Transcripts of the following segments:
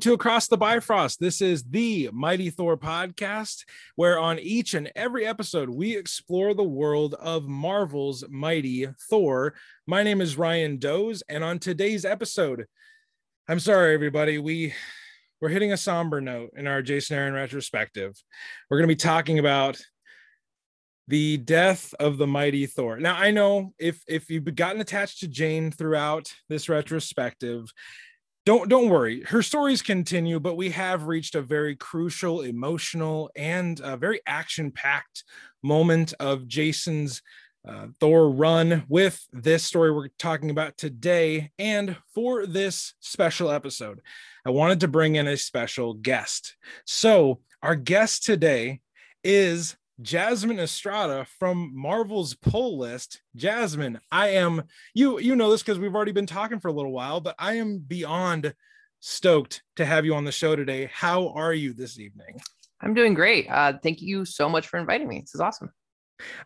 To Across the Bifrost. This is the Mighty Thor podcast, where on each and every episode, we explore the world of Marvel's Mighty Thor. My name is Ryan Doze, and on today's episode, I'm sorry, everybody, we we're hitting a somber note in our Jason Aaron retrospective. We're going to be talking about the death of the mighty Thor. Now, I know if if you've gotten attached to Jane throughout this retrospective, don't don't worry. Her stories continue but we have reached a very crucial emotional and a very action packed moment of jason's uh, thor run with this story we're talking about today and for this special episode. I wanted to bring in a special guest. So our guest today is Jasmine Estrada from Marvel's pull list. Jasmine, I am you you know this because we've already been talking for a little while, but I am beyond stoked to have you on the show today. How are you this evening? I'm doing great. Uh, thank you so much for inviting me. This is awesome.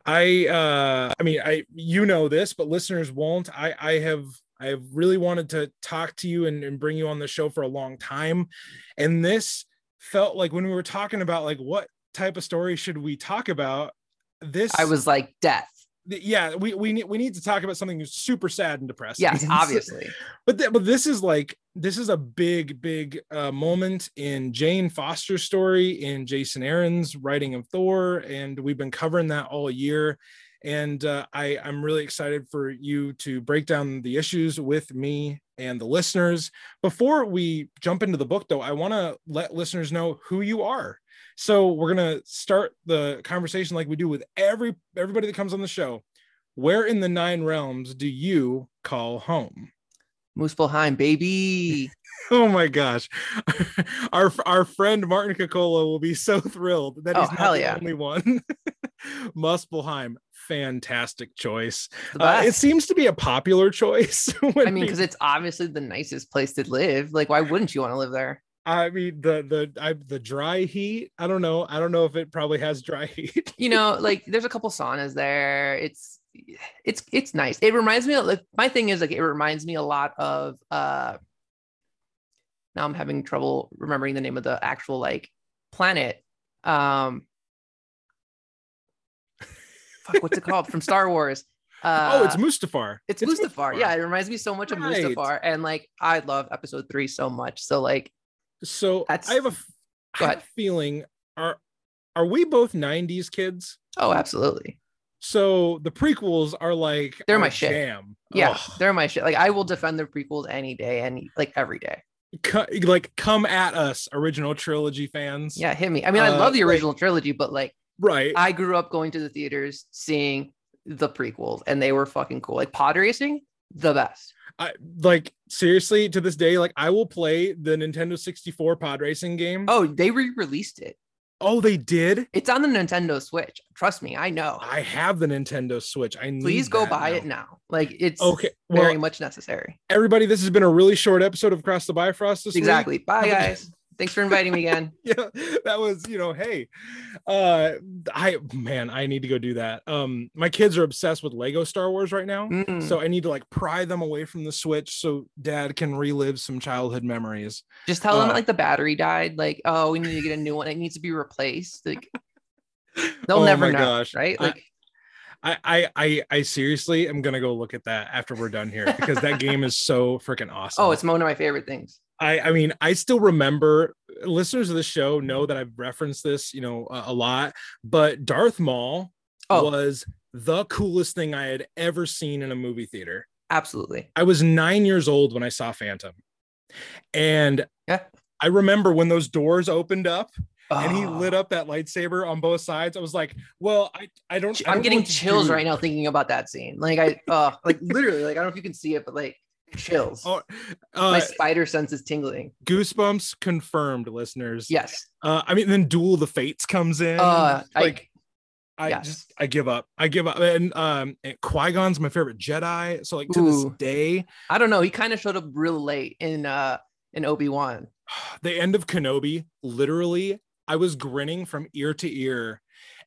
I uh I mean I you know this, but listeners won't. I I have I've really wanted to talk to you and, and bring you on the show for a long time. And this felt like when we were talking about like what type of story should we talk about? This I was like death. Yeah, we we need we need to talk about something super sad and depressing. Yes, obviously. but th- but this is like this is a big big uh, moment in Jane Foster's story, in Jason Aaron's writing of Thor, and we've been covering that all year. And uh, I I'm really excited for you to break down the issues with me and the listeners. Before we jump into the book, though, I want to let listeners know who you are so we're gonna start the conversation like we do with every everybody that comes on the show. Where in the nine realms do you call home? Muspelheim, baby. oh my gosh. our our friend Martin Cocola will be so thrilled that he's oh, not the yeah. only one. Muspelheim, fantastic choice. Uh, it seems to be a popular choice. I mean, because it's obviously the nicest place to live. Like, why wouldn't you want to live there? I mean the the I, the dry heat. I don't know. I don't know if it probably has dry heat. you know, like there's a couple saunas there. It's it's it's nice. It reminds me of like my thing is like it reminds me a lot of uh now I'm having trouble remembering the name of the actual like planet. Um fuck, what's it called from Star Wars? Uh, oh, it's Mustafar. It's, it's Mustafar. Mustafar. Yeah, it reminds me so much right. of Mustafar, and like I love Episode Three so much. So like so That's, I have a, I have a feeling are are we both 90s kids? Oh, absolutely. So the prequels are like they're my shit. Jam. Yeah, Ugh. they're my shit. Like I will defend the prequels any day and like every day. like come at us, original trilogy fans. Yeah, hit me. I mean, I uh, love the original like, trilogy, but like, right? I grew up going to the theaters seeing the prequels, and they were fucking cool. Like pod racing, the best. I like seriously to this day, like I will play the Nintendo 64 pod racing game. Oh, they re-released it. Oh, they did. It's on the Nintendo Switch. Trust me, I know. I have the Nintendo Switch. I please go buy now. it now. Like it's okay, well, very much necessary. Everybody, this has been a really short episode of Across the Bifrost. This exactly. Week. Bye, guys. Thanks for inviting me again. yeah, that was, you know, hey, uh, I man, I need to go do that. Um, my kids are obsessed with Lego Star Wars right now, mm. so I need to like pry them away from the Switch so Dad can relive some childhood memories. Just tell uh, them like the battery died. Like, oh, we need to get a new one. It needs to be replaced. Like, they'll oh never know, gosh. right? Like. I, I I I seriously am gonna go look at that after we're done here because that game is so freaking awesome. Oh, it's one of my favorite things. I, I mean, I still remember listeners of the show know that I've referenced this, you know, a, a lot, but Darth Maul oh. was the coolest thing I had ever seen in a movie theater. Absolutely. I was nine years old when I saw Phantom. And yeah. I remember when those doors opened up oh. and he lit up that lightsaber on both sides. I was like, well, I, I don't. I'm getting chills right now thinking about that scene. Like I, uh, like literally, like I don't know if you can see it, but like chills. Oh, uh, My spider sense is tingling. Goosebumps confirmed, listeners. Yes. Uh, I mean, then Duel the Fates comes in. Uh, like, I, I yes. just I give up. I give up. And um, Qui Gon's my favorite Jedi. So like to Ooh. this day, I don't know. He kind of showed up real late in uh in Obi Wan. The end of Kenobi, literally, I was grinning from ear to ear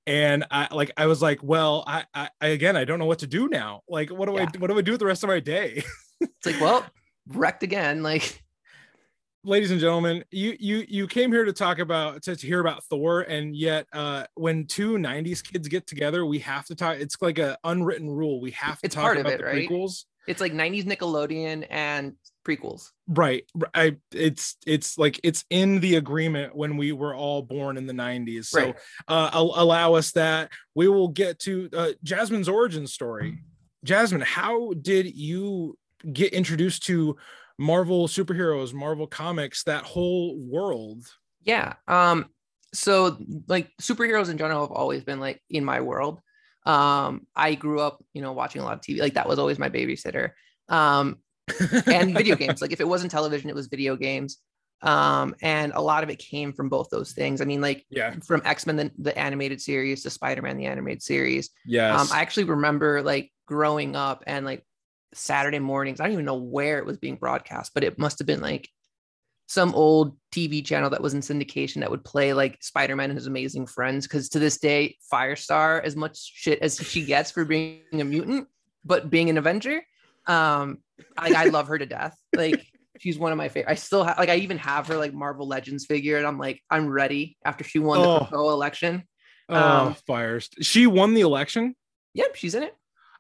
and I like I was like, well, I, I again I don't know what to do now. Like, what do yeah. I what do I do with the rest of my day? it's like, well, wrecked again. Like, ladies and gentlemen, you you you came here to talk about to, to hear about Thor, and yet uh, when two '90s kids get together, we have to talk. It's like a unwritten rule. We have to It's talk part of about it, the right? prequels. It's like 90s Nickelodeon and prequels. Right. I it's it's like it's in the agreement when we were all born in the 90s. So Right. uh allow us that. We will get to uh Jasmine's origin story. Jasmine, how did you get introduced to Marvel superheroes, Marvel comics, that whole world? Yeah. Um, so like superheroes in general have always been like in my world. Um, I grew up, you know, watching a lot of TV. Like that was always my babysitter. Um, and video games. Like if it wasn't television, it was video games. Um, and a lot of it came from both those things. I mean, like yeah. from X-Men, the, the animated series to Spider-Man, the animated series. Yeah. Um, I actually remember like growing up and like Saturday mornings. I don't even know where it was being broadcast, but it must have been like some old TV channel that was in syndication that would play like Spider-Man and his amazing friends. Because to this day, Firestar, as much shit as she gets for being a mutant, but being an Avenger, um, I, I love her to death. Like she's one of my favorite. I still have like I even have her like Marvel Legends figure, and I'm like I'm ready after she won the Oh. Coco election. oh, um, fires. She won the election. Yep, she's in it.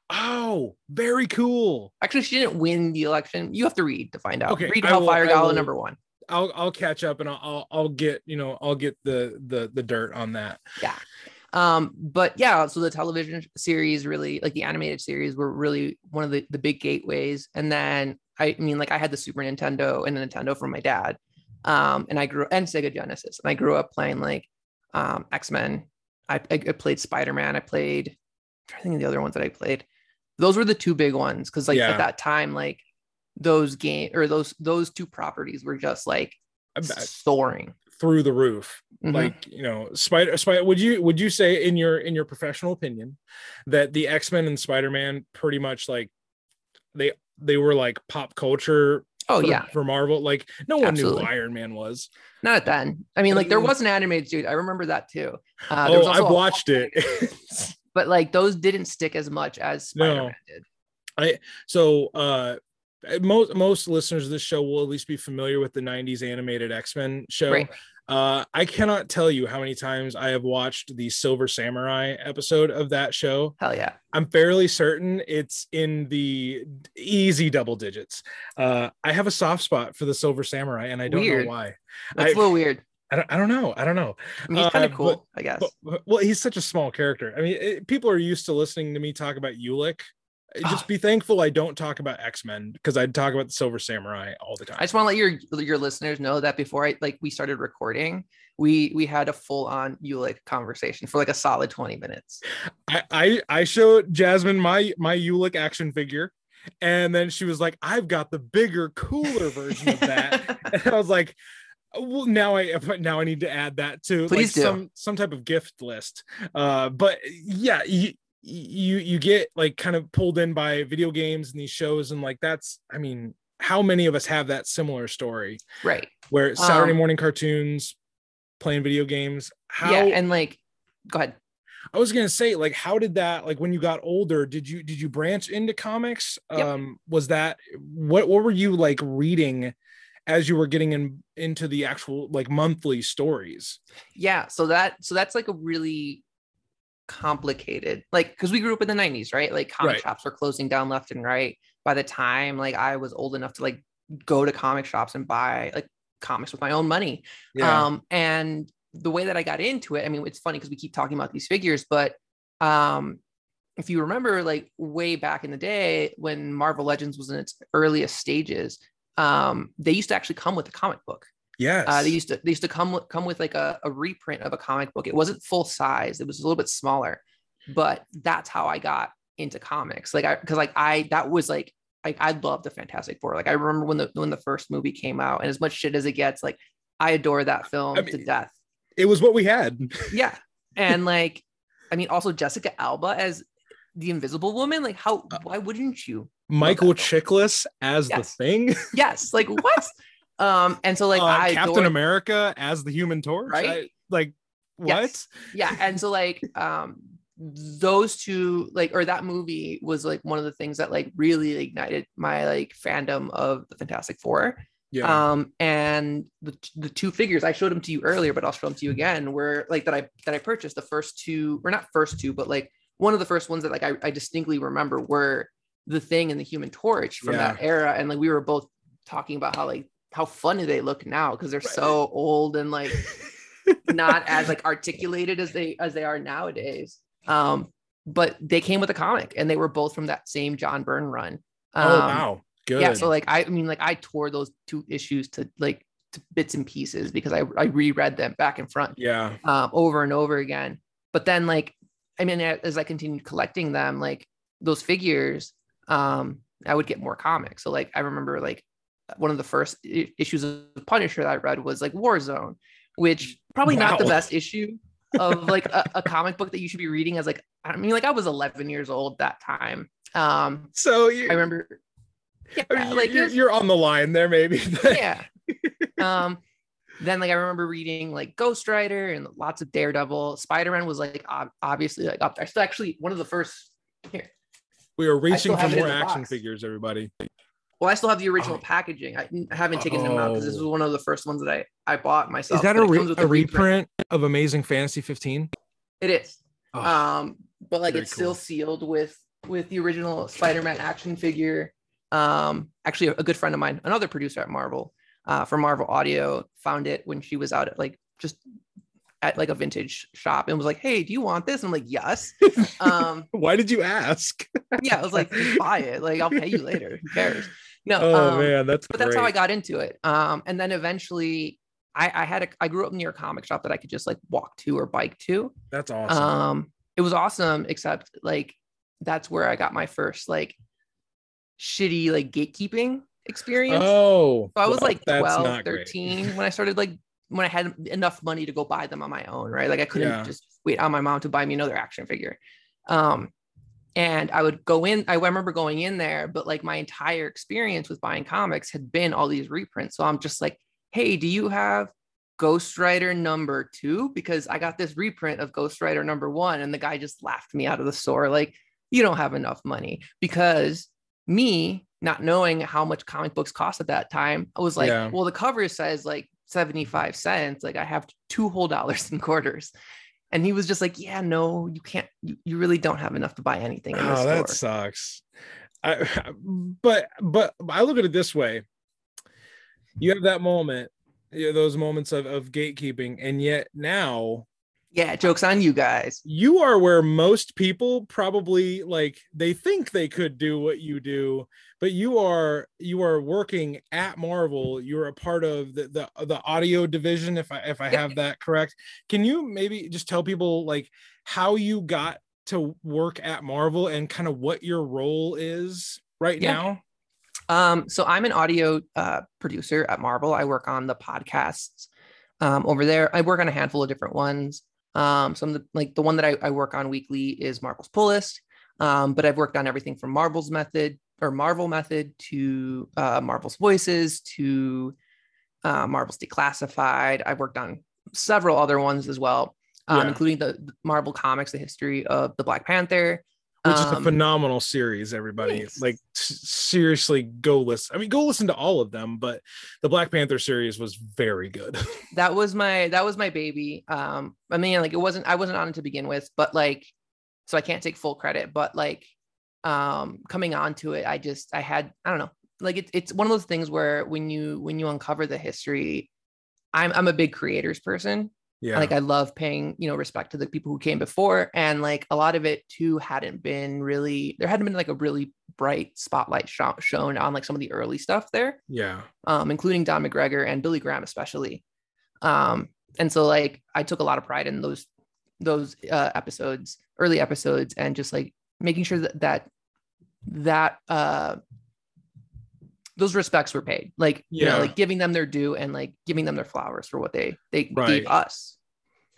Oh, very cool. Actually, she didn't win the election. You have to read to find out. Okay, read I how will- Fire Gala number one. I'll I'll catch up and I'll I'll, I'll get you know I'll get the the the dirt on that. Yeah. Um, but yeah, so the television series really like the animated series were really one of the, the big gateways. And then I mean, like I had the Super Nintendo and the Nintendo from my dad. Um, and I grew and Sega Genesis, and I grew up playing like um X-Men. I, I, I played Spider-Man, I played I'm trying to think of the other ones that I played. Those were the two big ones because like Yeah. at that time, like those game or those those two properties were just like soaring. through the roof. Mhm. Like you know, Spider Spider. Would you would you say in your in your professional opinion that the X Men and Spider Man pretty much like they they were like pop culture oh for, yeah, for Marvel? Like no one Absolutely. knew who Iron Man was. not then. I mean, like there was an animated dude I remember that too. Uh, oh, I've watched it. but like those didn't stick as much as Spider-Man did. I so uh most most listeners of this show will at least be familiar with the 90s animated x-men show Right. uh i cannot tell you how many times i have watched the silver samurai episode of that show Hell yeah. i'm fairly certain it's in the easy double digits uh i have a soft spot for the silver samurai and i don't Weird. know why That's I- a little weird. I don't, I don't know i don't know I mean, he's kind uh, of cool, I guess. but, but- well, he's such a small character. I mean, it, people are used to listening to me talk about Ulick. Just Ah. be thankful I don't talk about X Men because I'd talk about the Silver Samurai all the time. I just want to let your your listeners know that before I like we started recording, we we had a full on Ulick conversation for like a solid 20 minutes. I, I I showed Jasmine my my Ulick action figure, and then she was like, "I've got the bigger, cooler version of that," and I was like. Well, now I now I need to add that to like do. some some type of gift list. Uh, but yeah, you you you get like kind of pulled in by video games and these shows, and like that's I mean, how many of us have that similar story right. where Saturday Um, morning cartoons, playing video games? How Yeah, and like go ahead. I was gonna say, like, how did that like when you got older? Did you did you branch into comics? Yep. Um, was that what what were you like reading as you were getting in into the actual like monthly stories? Yeah, so that so that's like a really complicated like because we grew up in the 90s, right? Like comic Right. shops were closing down left and right. By the time like I was old enough to like go to comic shops and buy like comics with my own money. Um, and the way that I got into it, I mean, it's funny because we keep talking about these figures, but um, if you remember, like way back in the day when Marvel Legends was in its earliest stages, um, they used to actually come with a comic book. yes. Uh, they used to they used to come with, come with like a, a reprint of a comic book. It wasn't full size; it was a little bit smaller. But that's how I got into comics. Like I because like I that was like I I love the Fantastic Four. Like I remember when the when the first movie came out, and as much shit as it gets, like I adore that film I to death. it was what we had. Yeah, and like I mean, also Jessica Alba as the Invisible Woman. Like how Uh, why wouldn't you? Michael. Chiklis as Yes. the thing. Yes, like what? um, and so like Uh, I Captain adore- America as the Human Torch. Right? I- like what? Yes. yeah and so like um those two like or that movie was like one of the things that like really ignited my like fandom of the fantastic four Yeah. Um, and the the two figures I showed them to you earlier, but I'll show them to you again. Were like that I that I purchased the first two, or not first two, but like one of the first ones that like I, I distinctly remember were the thing and the Human Torch from Yeah. that era, and like we were both talking about how like how funny they look now because they're so old and like not as like articulated as they as they are nowadays. Um, but they came with a comic, and they were both from that same John Byrne run. Um, oh wow. Good. yeah so like i I mean like i tore those two issues to like to bits and pieces because i i reread them back and front yeah. um over and over again but then like i mean as i continued collecting them like those figures um i would get more comics so like i remember like one of the first i- issues of punisher that i read was like warzone which probably not the best issue of like a, a comic book that you should be reading as like i mean like i was 11 years old that time um So you i remember yeah, I mean, like you're, you're on the line there, maybe. yeah. Um, then like I remember reading like Ghost Rider and lots of Daredevil. Spider Man was like ob- obviously like up there. So actually one of the first here. We are reaching for have it in more action box. figures, everybody. Well, I still have the original Oh. packaging. I, I haven't taken them out because this was one of the first ones that I I bought myself. Is that a, re- comes with a reprint of Amazing Fantasy 15? It is. Oh, Um, but like very it's still sealed with with the original Spider-Man action figure. Um, actually, a good friend of mine, another producer at Marvel, uh, for Marvel Audio, found it when she was out at like just at like a vintage shop and was like, "Hey, do you want this?" And I'm like, "Yes." Um, Why did you ask? yeah, I was like, "Buy it. Like, I'll pay you later. Who cares?" No, Oh um, man, that's but that's how I got into it. Um, and then eventually, I, I had a I grew up near a comic shop that I could just like walk to or bike to. That's awesome. Um, it was awesome, except like that's where I got my first like shitty like gatekeeping experience. oh, so I was well, like that's 12, not great. 13 when I started like when I had enough money to go buy them on my own, right? Like I couldn't Yeah. just wait on my mom to buy me another action figure. Um, and I would go in, I remember going in there, but like my entire experience with buying comics had been all these reprints. So I'm just like, hey, do you have Ghost Rider number two? Because I got this reprint of Ghost Rider number one. And the guy just laughed me out of the store. Like, you don't have enough money. Because me not knowing how much comic books cost at that time, I was like, Yeah. well, the cover says like 75 cents. Like I have two whole dollars and quarters. And he was just like, yeah, no, you can't, you, you really don't have enough to buy anything in this Oh, store. that sucks. I, but but I look at it this way: you have that moment, you know, those moments of, of gatekeeping, and yet now Yeah, jokes on you guys. you are where most people probably like they think they could do what you do but you are you are working at marvel you're a part of the the, the audio division if i if i have that correct can you maybe just tell people like how you got to work at marvel and kind of what your role is right Yeah. now Um, so I'm an audio uh, producer at Marvel. I work on the podcasts um, over there. I work on a handful of different ones. Um, some of the like the one that I, I work on weekly is Marvel's Pull List. Um, but I've worked on everything from Marvel's Method or Marvel Method to uh, Marvel's Voices to uh, Marvel's Declassified. I've worked on several other ones as well, um, Yeah. including the Marvel Comics, the history of the Black Panther. which is a Um, phenomenal series everybody thanks. like seriously go listen i mean go listen to all of them but the black panther series was very good that was my that was my baby um i mean like it wasn't i wasn't on it to begin with but like so i can't take full credit but like um coming on to it i just i had i don't know. Like it, it's one of those things where when you when you uncover the history i'm i'm a big creators person. Yeah like i love paying you know respect to the people who came before. And like a lot of it too hadn't been really there hadn't been like a really bright spotlight sho- shown on like some of the early stuff there yeah. um, including Don McGregor and Billy Graham especially. Um, and so like I took a lot of pride in those those uh, episodes, early episodes, and just like making sure that that that uh, those respects were paid, like you Yeah. know, like giving them their due and like giving them their flowers for what they they Right. gave us.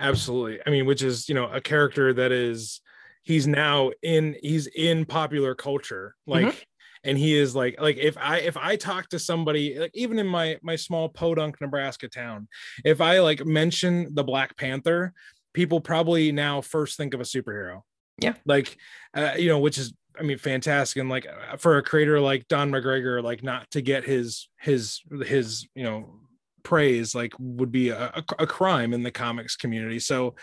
absolutely i mean which is you know a character that is he's now in he's in popular culture like Mhm. and he is like like if i if i talk to somebody like even in my my small podunk nebraska town if i like mention the black panther people probably now first think of a superhero Yeah. like uh, you know which is I mean, fantastic. And like uh, for a creator like Don McGregor, like not to get his his his you know praise like would be a, a, a crime in the comics community. So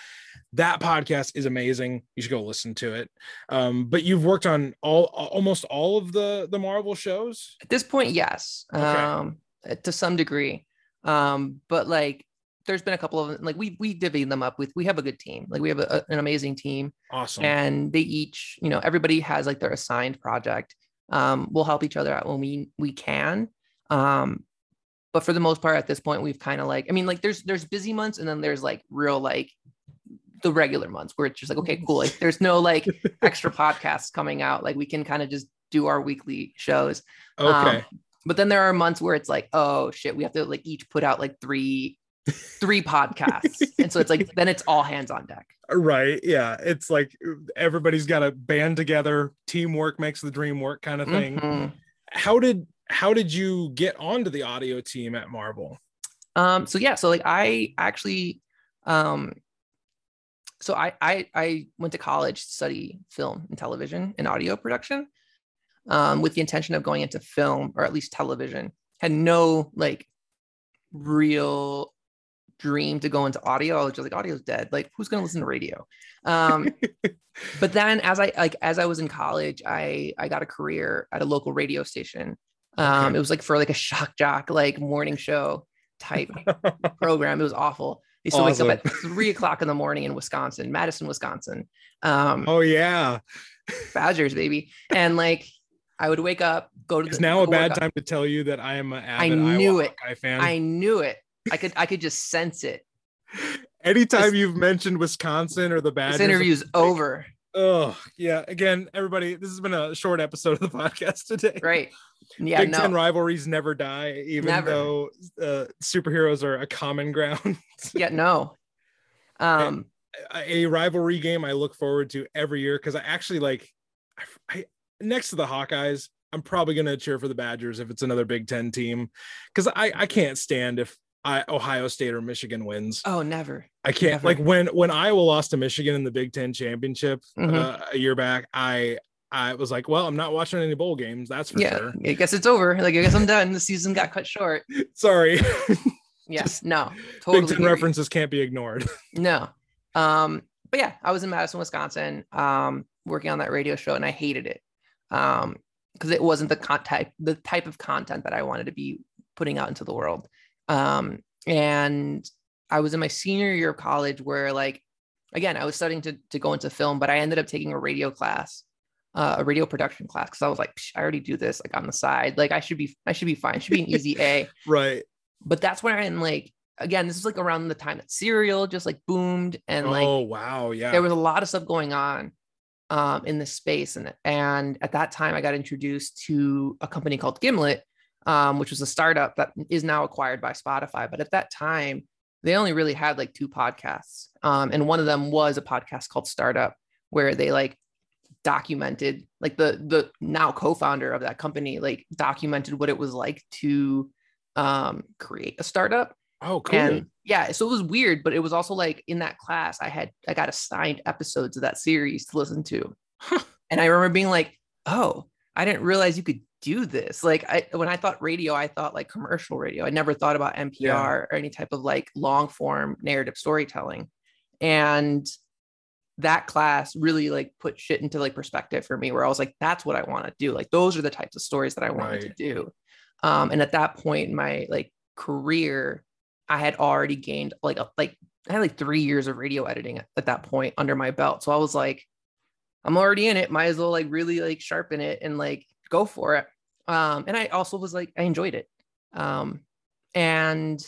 that podcast is amazing. You should go listen to it. Um, but you've worked on all almost all of the the Marvel shows at this point. Yes, okay. um, to some degree. Um, but like there's been a couple of like we we divvy them up with we have a good team like we have a, an amazing team awesome. and they each you know everybody has like their assigned project um we'll help each other out when we we can um but for the most part at this point we've kind of like i mean like there's there's busy months and then there's like real like the regular months where it's just like okay cool like there's no like extra podcasts coming out like we can kind of just do our weekly shows okay. um, but then there are months where it's like oh shit we have to like each put out like three three podcasts. and so it's like then it's all hands on deck. Right. Yeah. It's like everybody's got to band together. Teamwork makes the dream work kind of thing. Mm-hmm. How did how did you get onto the audio team at Marvel? Um so yeah, so like I actually um so I I I went to college to study film and television and audio production um with the intention of going into film or at least television. Had no like real dream to go into audio. I was just like, audio's dead. Like, who's gonna listen to radio? Um, but then as I like as I was in college, I I got a career at a local radio station. Um, okay. it was like for like a shock jock, like morning show type program. It was awful. I used to awesome. wake up at three o'clock in the morning in Wisconsin, Madison, Wisconsin. Um, oh yeah, Badgers, baby. And like I would wake up, go to. It's the, now a bad time to tell you that I am an avid I knew Iowa it. Hawkeye fan. I knew it. I could I could just sense it. Anytime this, you've mentioned Wisconsin or the Badgers, this interview's over. Oh yeah. Again, everybody, this has been a short episode of the podcast today. Right. Yeah. Big no. Ten rivalries never die, even never. though uh, superheroes are a common ground. yeah. No. Um. A, a, rivalry game I look forward to every year because I actually like. I, I next to the Hawkeyes, I'm probably gonna cheer for the Badgers if it's another Big Ten team, because I I can't stand if I, Ohio State or Michigan wins. Oh, never. I can't never. like when when Iowa lost to Michigan in the Big Ten championship mm-hmm. uh, a year back. I I was like, well, I'm not watching any bowl games. That's for yeah, sure. I guess it's over. Like I guess I'm done. The season got cut short. Sorry. yes. no. Totally Big Ten agree. references can't be ignored. no. Um. But yeah, I was in Madison, Wisconsin, um, working on that radio show, and I hated it. Um, because it wasn't the content, the type of content that I wanted to be putting out into the world. Um, and I was in my senior year of college where like again, I was studying to, to go into film, but I ended up taking a radio class, uh, a radio production class. Cause I was like, I already do this like on the side. Like I should be, I should be fine. It should be an easy A. right. But that's where I'm like, again, this is like around the time that serial just like boomed and like, oh, wow. Yeah. There was a lot of stuff going on um, in this space. And, and at that time I got introduced to a company called Gimlet, um, which was a startup that is now acquired by Spotify. But at that time, they only really had like two podcasts. Um, and one of them was a podcast called Startup, where they like documented, like the the now co-founder of that company, like documented what it was like to um, create a startup. Oh, cool. And yeah, so it was weird, but it was also like in that class, I had I got assigned episodes of that series to listen to. and I remember being like, oh, I didn't realize you could do this. Like I when I thought radio, I thought like commercial radio. I never thought about NPR yeah. or any type of like long form narrative storytelling. And that class really like put shit into like perspective for me where I was like, that's what I want to do. Like those are the types of stories that I wanted right. to do. Um, and at that point in my like career, I had already gained like a, like I had like three years of radio editing at, at that point under my belt. So I was like, I'm already in it. Might as well like really like sharpen it and like go for it. Um, and I also was like, I enjoyed it. Um, and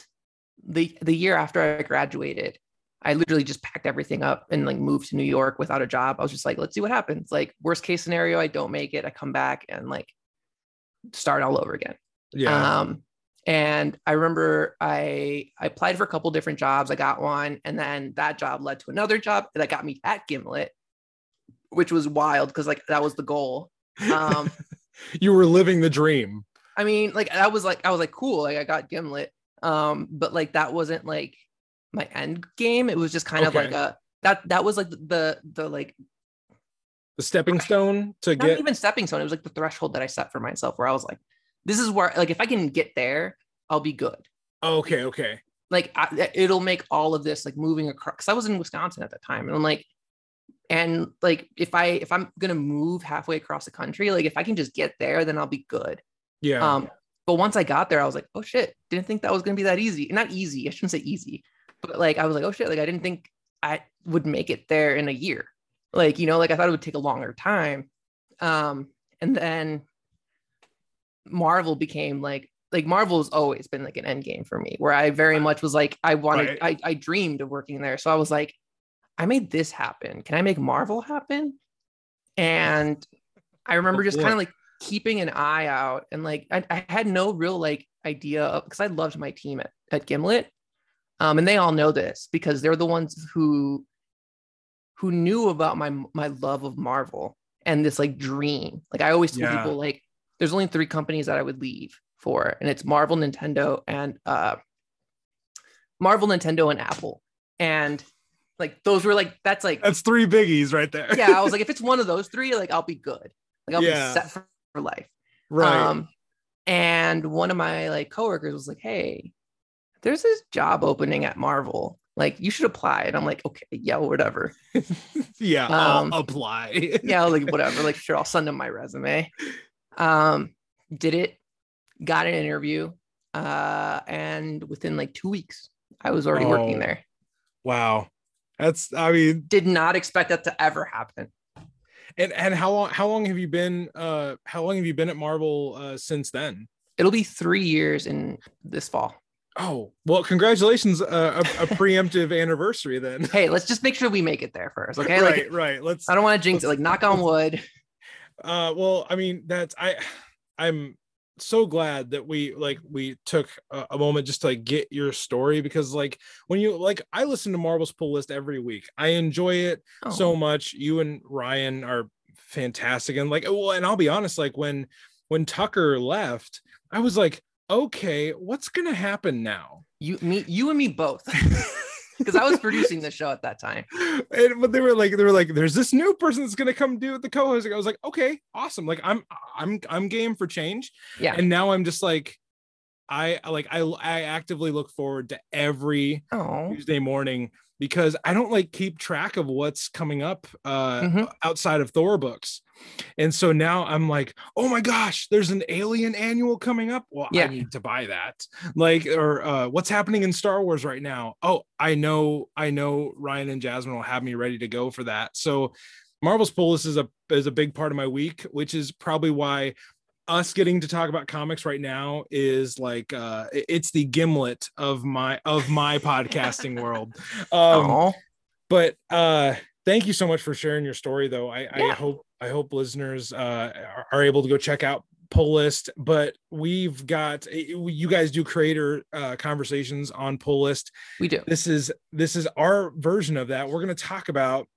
the the year after I graduated, I literally just packed everything up and like moved to New York without a job. I was just like, let's see what happens. Like worst case scenario, I don't make it. I come back and like start all over again. Yeah. Um, and I remember I I applied for a couple different jobs. I got one, and then that job led to another job that got me at Gimlet, which was wild because like that was the goal. Um, you were living the dream. I mean, like I was like I was like cool, like I got Gimlet. Um, but like that wasn't like my end game. It was just kind okay. of like a that that was like the the like the stepping stone to not get even stepping stone. It was like the threshold that I set for myself where I was like, this is where like if I can get there, I'll be good. okay, okay. Like I, it'll make all of this like moving across. Cause I was in Wisconsin at the time, and I'm like, and like if I if I'm gonna move halfway across the country, like if I can just get there, then I'll be good. Yeah. Um, but once I got there, I was like, oh shit, didn't think that was gonna be that easy. Not easy, I shouldn't say easy, but like I was like, oh shit, like I didn't think I would make it there in a year. Like, you know, like I thought it would take a longer time. Um, and then Marvel became like like Marvel has always been like an end game for me, where I very much was like, I wanted, I, I dreamed of working there. So I was like, I made this happen. Can I make Marvel happen? And I remember just kind of like keeping an eye out and like I, I had no real like idea of because I loved my team at, at Gimlet. Um, and they all know this because they're the ones who who knew about my my love of Marvel and this like dream. Like I always told Yeah. people like there's only three companies that I would leave for, and it's Marvel, Nintendo, and uh Marvel, Nintendo, and Apple. And like those were like that's like That's three biggies right there. yeah, I was like, if it's one of those three, like I'll be good. Like I'll Yeah. be set for, for life. right. Um, and one of my like coworkers was like, "Hey, there's this job opening at Marvel. Like, you should apply." And I'm like, "Okay, yeah, whatever. yeah. um, I'll apply. Yeah, like whatever. Like, sure, I'll send them my resume." Um, did it, got an interview, uh, and within like two weeks, I was already working Oh. there. wow. That's I mean, Did not expect that to ever happen. and and how long how long have you been uh how long have you been at Marvel uh since then? It'll be three years in this fall. Oh, well, congratulations, uh, a, a preemptive anniversary then. Hey, let's just make sure we make it there first, okay? right, Like, right. Let's I don't want to jinx it. Like, knock on wood. uh well i mean that's i i'm so glad that we like we took a, a moment just to like get your story because like when you like i listen to marvel's pull list every week. I enjoy it Oh. so much. You and ryan are fantastic. And like well and i'll be honest like when when tucker left i was like okay what's gonna happen now? You me you and me both because i was producing the show at that time. And but they were like they were like there's this new person that's gonna come do the co-host. I was like okay awesome. Like i'm i'm i'm game for change. Yeah. And now i'm just like i like i i actively look forward to every oh tuesday morning because i don't like keep track of what's coming up uh Mhm. outside of thor books. And so now i'm like oh my gosh there's an alien annual coming up. Well Yeah. i need to buy that. Like or uh what's happening in star wars right now? Oh i know i know ryan and jasmine will have me ready to go for that. So marvel's pull list is a is a big part of my week which is probably why us getting to talk about comics right now is like uh it's the gimlet of my of my podcasting world. Um oh but uh thank you so much for sharing your story though. I i hope i hope listeners uh are, are able to go check out pull list. But we've got you guys do creator uh conversations on pull list. We do. This is this is our version of that. We're going to talk about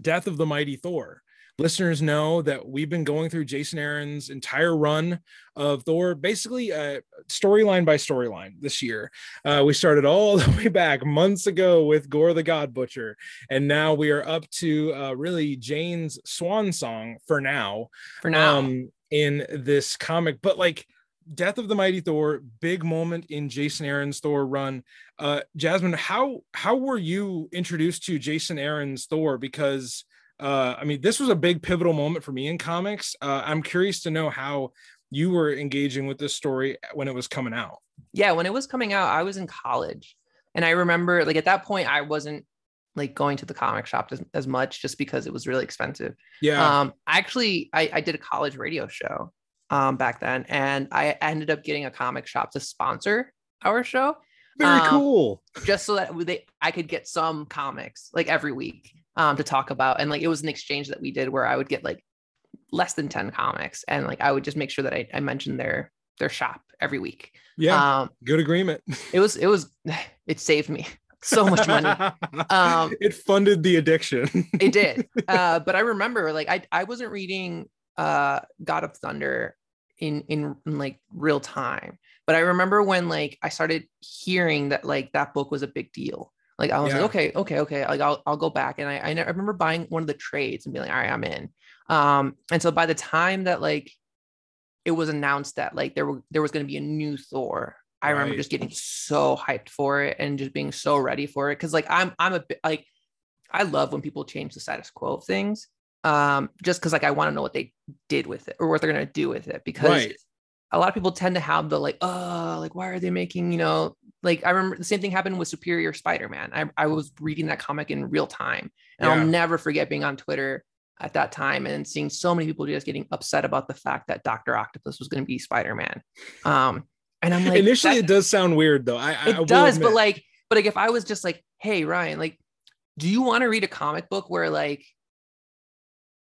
death of the mighty thor listeners know that we've been going through jason aaron's entire run of thor basically uh storyline by storyline this year. Uh we started all the way back months ago with gore the god butcher and now we are up to uh really jane's swan song for now for now. um in this comic. But like death of the mighty thor big moment in jason aaron's thor run. Uh jasmine how how were you introduced to jason aaron's thor? Because uh i mean this was a big pivotal moment for me in comics. Uh i'm curious to know how you were engaging with this story when it was coming out. Yeah when it was coming out i was in college. And i remember like at that point i wasn't like going to the comic shop as, as much just because it was really expensive. Yeah. Um actually I, I did a college radio show um back then and i ended up getting a comic shop to sponsor our show. Very um, cool. just so that they I could get some comics like every week um to talk about and like it was an exchange that we did where I would get like less than 10 comics and like I would just make sure that I, I mentioned their their shop every week. yeah Um good agreement it was it was it saved me so much money. Um, it funded the addiction It did. Uh but I remember like I I wasn't reading uh God of Thunder in, in in like real time. But I remember when like I started hearing that like that book was a big deal. Like I was Yeah. like, okay, okay, okay. Like I'll I'll go back. And I I, remember buying one of the trades and being like, all right, I'm in. Um, and so by the time that like it was announced that like there were there was going to be a new Thor, I remember Right. just getting so hyped for it and just being so ready for it. Cause like I'm I'm a bit like I love when people change the status quo of things. Um, just because like I want to know what they did with it or what they're gonna do with it because Right. A lot of people tend to have the like, oh, like why are they making, you know, like I remember the same thing happened with Superior Spider-Man. I, I was reading that comic in real time. And Yeah. I'll never forget being on Twitter at that time and seeing so many people just getting upset about the fact that Dr. Octopus was going to be Spider-Man. Um, and I'm like, Initially, that- it does sound weird though. I, I it will does, but like, but like if I was just like, hey Ryan, like, do you want to read a comic book where like,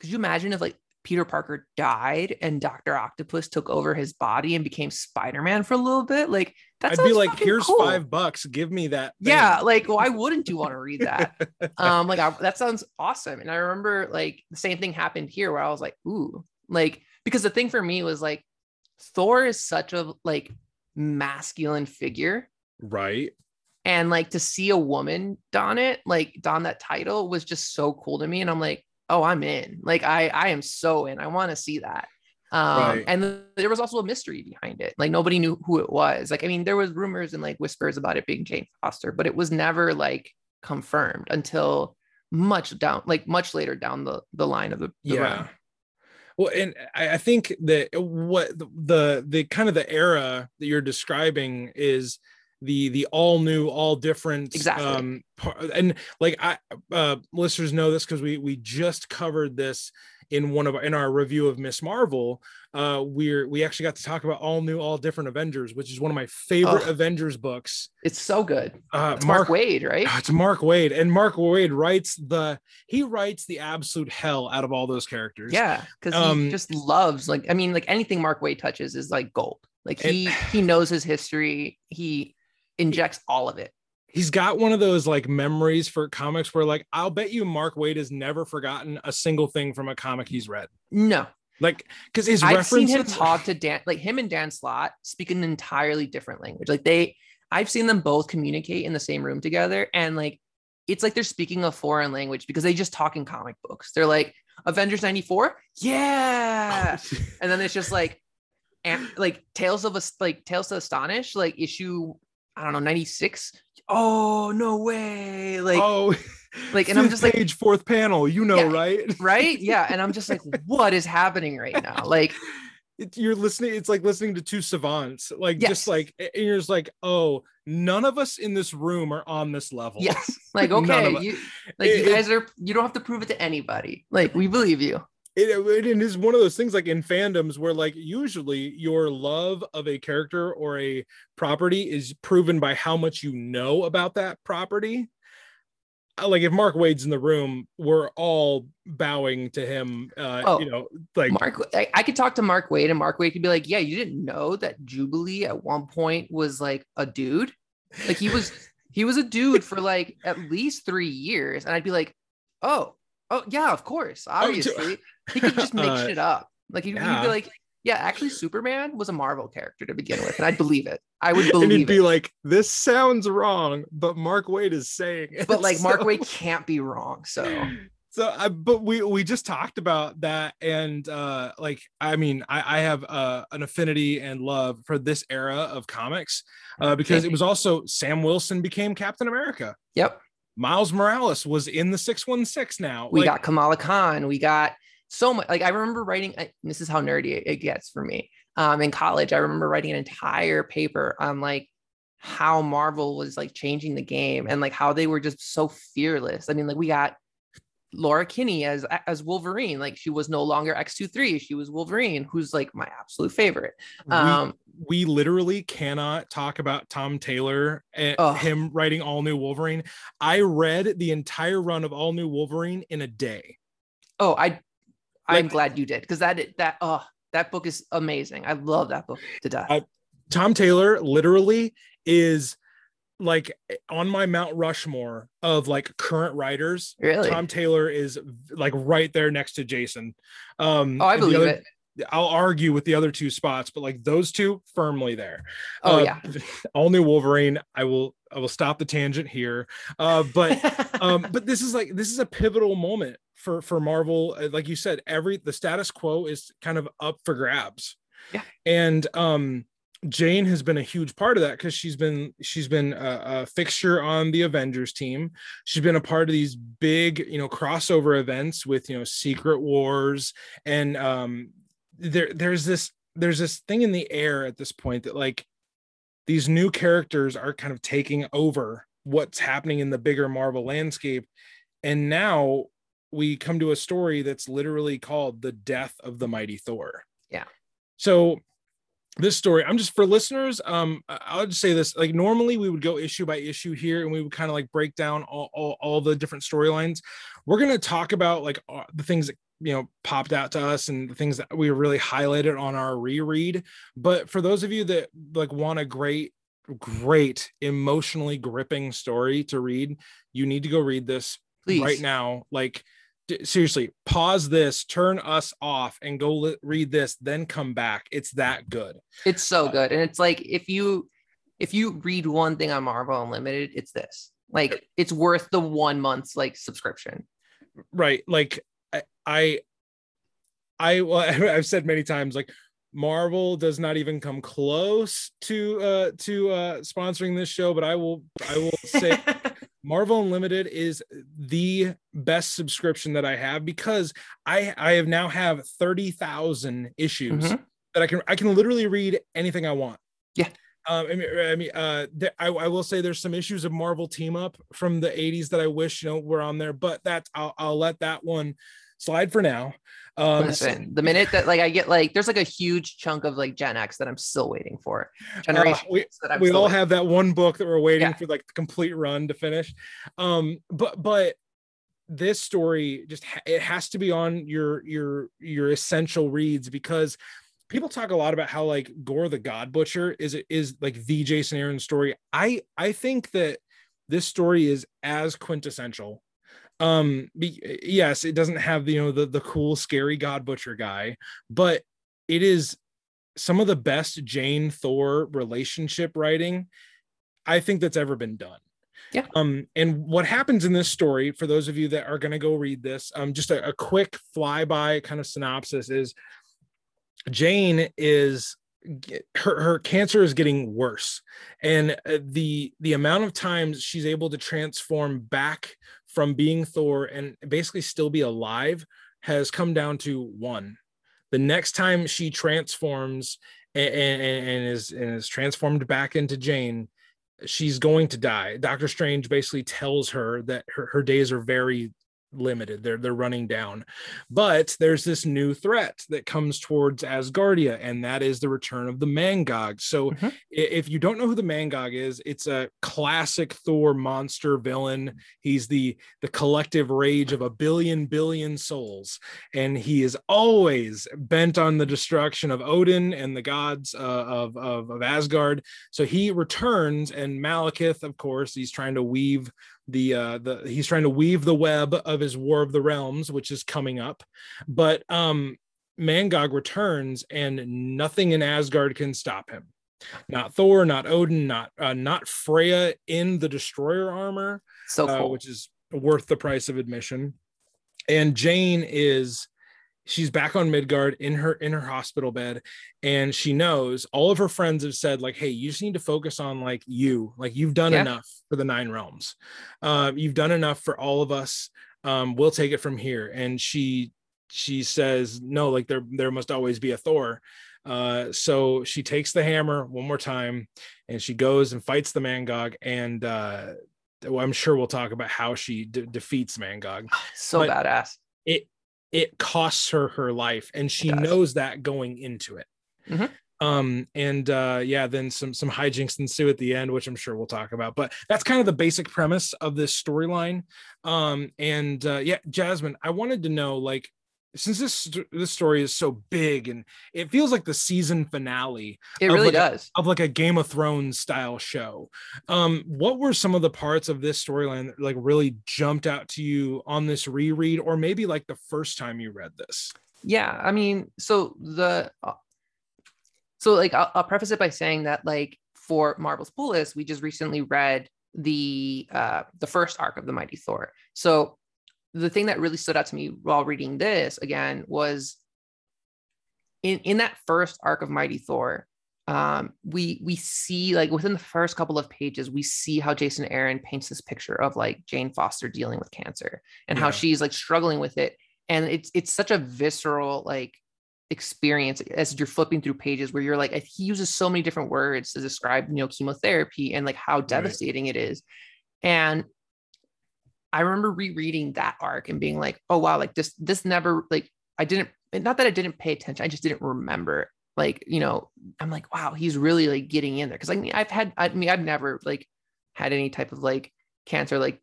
could you imagine if like Peter Parker died and Doctor Octopus took over his body and became Spider Man for a little bit? Like, that's I'd be like, here's cool. five bucks. Give me that. thing." Yeah, like why wouldn't you want to read that? um, like I, that sounds awesome. And I remember like the same thing happened here where I was like, ooh, like because the thing for me was like Thor is such a like masculine figure right. and like to see a woman don it like don that title was just so cool to me and i'm like oh i'm in. Like i i am so in. I want to see that. Um Right. and th- there was also a mystery behind it. Like nobody knew who it was. Like i mean there was rumors and like whispers about it being jane foster but it was never like confirmed until much down like much later down the the line of the, the yeah. run. well and I, I think that what the, the the kind of the era that you're describing is the the all new all different Exactly. um and like i uh listeners know this because we we just covered this in one of our, in our review of miss marvel uh we're we actually got to talk about all new all different avengers which is one of my favorite avengers books it's so good uh it's mark, waid right Ah, It's Mark Waid, and Mark Waid writes the he writes the absolute hell out of all those characters. Yeah, because Um, he just loves like I mean, like anything Mark Waid touches is like gold. Like And- he he knows his history. He injects all of it. he's got one of those like memories for comics where like I'll bet you Mark Waid has never forgotten a single thing from a comic he's read. No, Like because his I've seen him talk to Dan. Like him and Dan Slott speak an entirely different language. Like they, I've seen them both communicate in the same room together, and like it's like they're speaking a foreign language because they just talk in comic books. They're like Avengers ninety four, yeah, and then it's just like and like tales of like tales to astonish like issue i don't know 96 oh no way like oh, like, and I'm just like- page, fourth panel. You know, Yeah. right? right yeah and i'm just like what is happening right now like It, you're listening. It's like listening to two savants. Like Yes. just like and you're just like, oh, none of us in this room are on this level. yes like okay you like It- you guys are you don't have to prove it to anybody like we believe you it, it it is one of those things like in fandoms where like usually your love of a character or a property is proven by how much you know about that property. Uh, like if mark waid's in the room we're all bowing to him uh Oh, you know like mark I, I could talk to mark waid and mark waid could be like yeah you didn't know that jubilee at one point was like a dude? Like he was he was a dude for like at least three years and i'd be like oh oh yeah of course so- obviously he could just make Uh, shit up. Like he'd, he'd be like yeah actually superman was a marvel character to begin with and i'd believe it. I would believe. and he'd be it. like this sounds wrong but mark waid is saying it. but like mark So- waid can't be wrong so. So I, but we we just talked about that and uh like i mean i i have uh an affinity and love for this era of comics uh because it was also sam wilson became captain america. Yep. Miles morales was in the 616 now we Like, got kamala khan we got so much like i remember writing this is how nerdy it, gets for me um in college i remember writing an entire paper on like how marvel was like changing the game and like how they were just so fearless. I mean like we got laura kinney as as wolverine like she was no longer x23 she was wolverine who's like my absolute favorite. We, um we literally cannot talk about tom taylor and him writing all new wolverine. I read the entire run of all new wolverine in a day. Oh i i'm glad you did because that that oh that book is amazing i love that book to death I- Tom Taylor literally is like on my Mount Rushmore of like current writers. really Tom Taylor is like right there next to Jason. Um, oh i believe other- it I'll argue with the other two spots, but like those two firmly there. Oh Uh, yeah. all new Wolverine. I will I will stop the tangent here. Uh, but um, but this is like this is a pivotal moment for for Marvel. Uh, Like you said, every the status quo is kind of up for grabs. Yeah. And um, Jane has been a huge part of that because she's been she's been a, a fixture on the Avengers team. She's been a part of these big you know crossover events with you know Secret Wars and um, there there's this there's this thing in the air at this point that like these new characters are kind of taking over what's happening in the bigger Marvel landscape. And now we come to a story that's literally called The Death of the Mighty Thor. Yeah. So this story, I'm just for listeners, um, I'll just say this like normally we would go issue by issue here and we would kind of like break down all, all, all the different storylines. We're going to talk about like uh, the things that you know popped out to us and the things that we really highlighted on our reread but for those of you that like want a great great emotionally gripping story to read you need to go read this Please. right now like d- seriously pause this turn us off and go li- read this then come back it's that good It's so uh, good. And it's like if you if you read one thing on Marvel Unlimited, it's this. Like it's worth the one month's like subscription. right like i i, well i've said many times like marvel does not even come close to uh to uh sponsoring this show but i will i will say Marvel Unlimited is the best subscription that I have because I I have now have 30,000 issues Mhm. that I can I can literally read anything I want. Yeah. Um, I mean, I mean, uh, there, I, I will say there's some issues of Marvel team up from the 80s that I wish you know were on there, but that I'll, I'll let that one slide for now. Um, Listen, the minute that like I get like there's like a huge chunk of like Gen X that I'm still waiting for. uh, Generation we, that I'm we all have that one book that we're waiting Yeah. for like the complete run to finish um but but this story just it has to be on your your your essential reads because people talk a lot about how like gorr the god butcher is is like the jason aaron story i i think that this story is as quintessential um be, yes it doesn't have the you know the the cool scary god butcher guy but it is some of the best Jane Thor relationship writing I think that's ever been done. Yeah. Um, and what happens in this story, for those of you that are going to go read this, um, just a, a quick flyby kind of synopsis is Jane is her her cancer is getting worse, and uh, the the amount of times she's able to transform back from being Thor and basically still be alive has come down to one the next time she transforms and, and, and is and is transformed back into Jane, she's going to die. Doctor Strange basically tells her that her, her days are very limited. They're they're running down. But there's this new threat that comes towards Asgardia, and that is the return of the Mangog. So Mhm. if you don't know who the Mangog is, it's a classic Thor monster villain. He's the the collective rage of a billion billion souls and he is always bent on the destruction of Odin and the gods uh, of, of of Asgard. So he returns, and Malekith, of course, he's trying to weave the uh the he's trying to weave the web of his War of the Realms, which is coming up. But um Mangog returns, and nothing in Asgard can stop him. Not Thor, not Odin, not uh, not Freya in the destroyer armor so uh, which is worth the price of admission. And Jane is she's back on Midgard in her in her hospital bed and she knows all of her friends have said like hey you just need to focus on like you like you've done Yeah. enough for the nine realms uh, you've done enough for all of us um, we'll take it from here and she she says no like there there must always be a Thor uh, so she takes the hammer one more time and she goes and fights the Mangog and uh, I'm sure we'll talk about how she de- defeats Mangog. so but- badass. It it costs her her life, and she knows that going into it. Mhm. Um and uh yeah, then some some hijinks ensue at the end, which I'm sure we'll talk about. But that's kind of the basic premise of this storyline. Um and uh, yeah, Jasmine, I wanted to know like since this this story is so big and it feels like the season finale It of really like a- does. of like a Game of Thrones style show. Um, what were some of the parts of this storyline that like really jumped out to you on this reread, or maybe like the first time you read this? yeah i mean so the uh, so like I'll, I'll preface it by saying that like for marvel's pull list we just recently read the uh the first arc of the mighty thor so the thing that really stood out to me while reading this again was in in that first arc of mighty thor um, we we see like within the first couple of pages, we see how Jason Aaron paints this picture of like Jane Foster dealing with cancer and yeah. how she's like struggling with it. And it's it's such a visceral like experience as you're flipping through pages where you're like he uses so many different words to describe you know chemotherapy and like how devastating right. it is. And I remember rereading that arc and being like, oh wow, like this this never like I didn't not that I didn't pay attention, I just didn't remember like you know i'm like wow he's really like getting in there because like i've had i mean i've never like had any type of like cancer like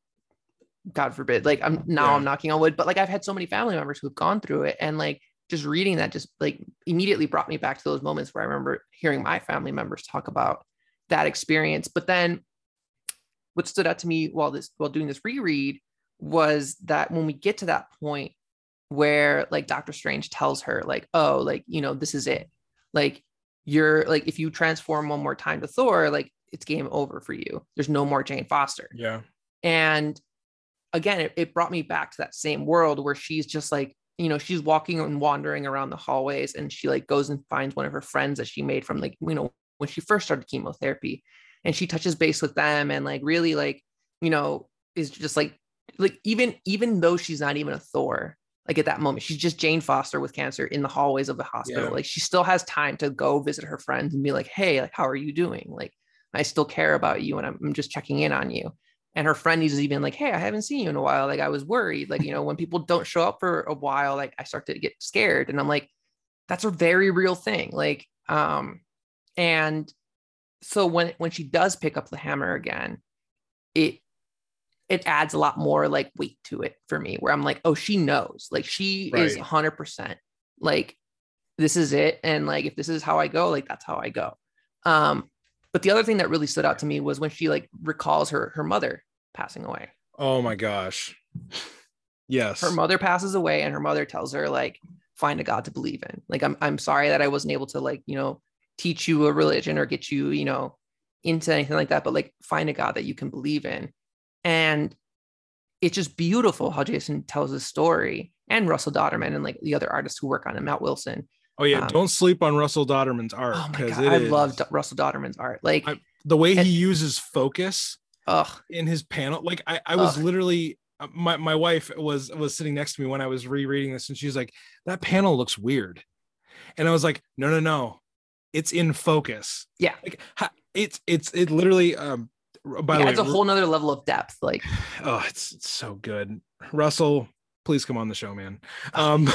god forbid like i'm now yeah. i'm knocking on wood but like i've had so many family members who've gone through it and like just reading that just like immediately brought me back to those moments where i remember hearing my family members talk about that experience but then what stood out to me while this while doing this reread was that when we get to that point where like Doctor Strange tells her like oh like you know this is it like you're like if you transform one more time to Thor, like it's game over for you. There's no more Jane Foster. Yeah. And again, it, it brought me back to that same world where she's just like, you know, she's walking and wandering around the hallways and she like goes and finds one of her friends that she made from like, you know, when she first started chemotherapy and she touches base with them and like really like, you know, is just like like even even though she's not even a Thor, like at that moment she's just jane foster with cancer in the hallways of the hospital. Yeah. like she still has time to go visit her friends and be like hey like how are you doing? Like i still care about you and i'm, I'm just checking in on you. And her friend is even like hey i haven't seen you in a while. Like i was worried. Like you know when people don't show up for a while like i start to get scared and i'm like that's a very real thing. Like um and so when when she does pick up the hammer again it it adds a lot more like weight to it for me where I'm like, oh, she knows. Like she right. is 100% like this is it and like if this is how I go, like that's how I go. Um but the other thing that really stood out to me was when she like recalls her her mother passing away. Oh my gosh. Yes. Her mother passes away and her mother tells her like find a god to believe in. Like I'm I'm sorry that I wasn't able to like, you know, teach you a religion or get you, you know, into anything like that, but like find a god that you can believe in. And it's just beautiful how Jason tells his story and Russell Dauterman and like the other artists who work on it, Matt Wilson. Oh yeah, um, don't sleep on Russell Dauterman's art. Oh my god, I is, love Russell Dauterman's art. Like I, the way and, he uses focus ugh. in his panel. Like I, I was ugh. literally uh, my, my wife was was sitting next to me when I was rereading this, and she's like, "That panel looks weird," and I was like, "No, no, no, it's in focus." Yeah, like it's it's it literally um by yeah, the way, it's a whole nother level of depth. Like, oh, it's, it's so good. Russell, please come on the show, man. Um,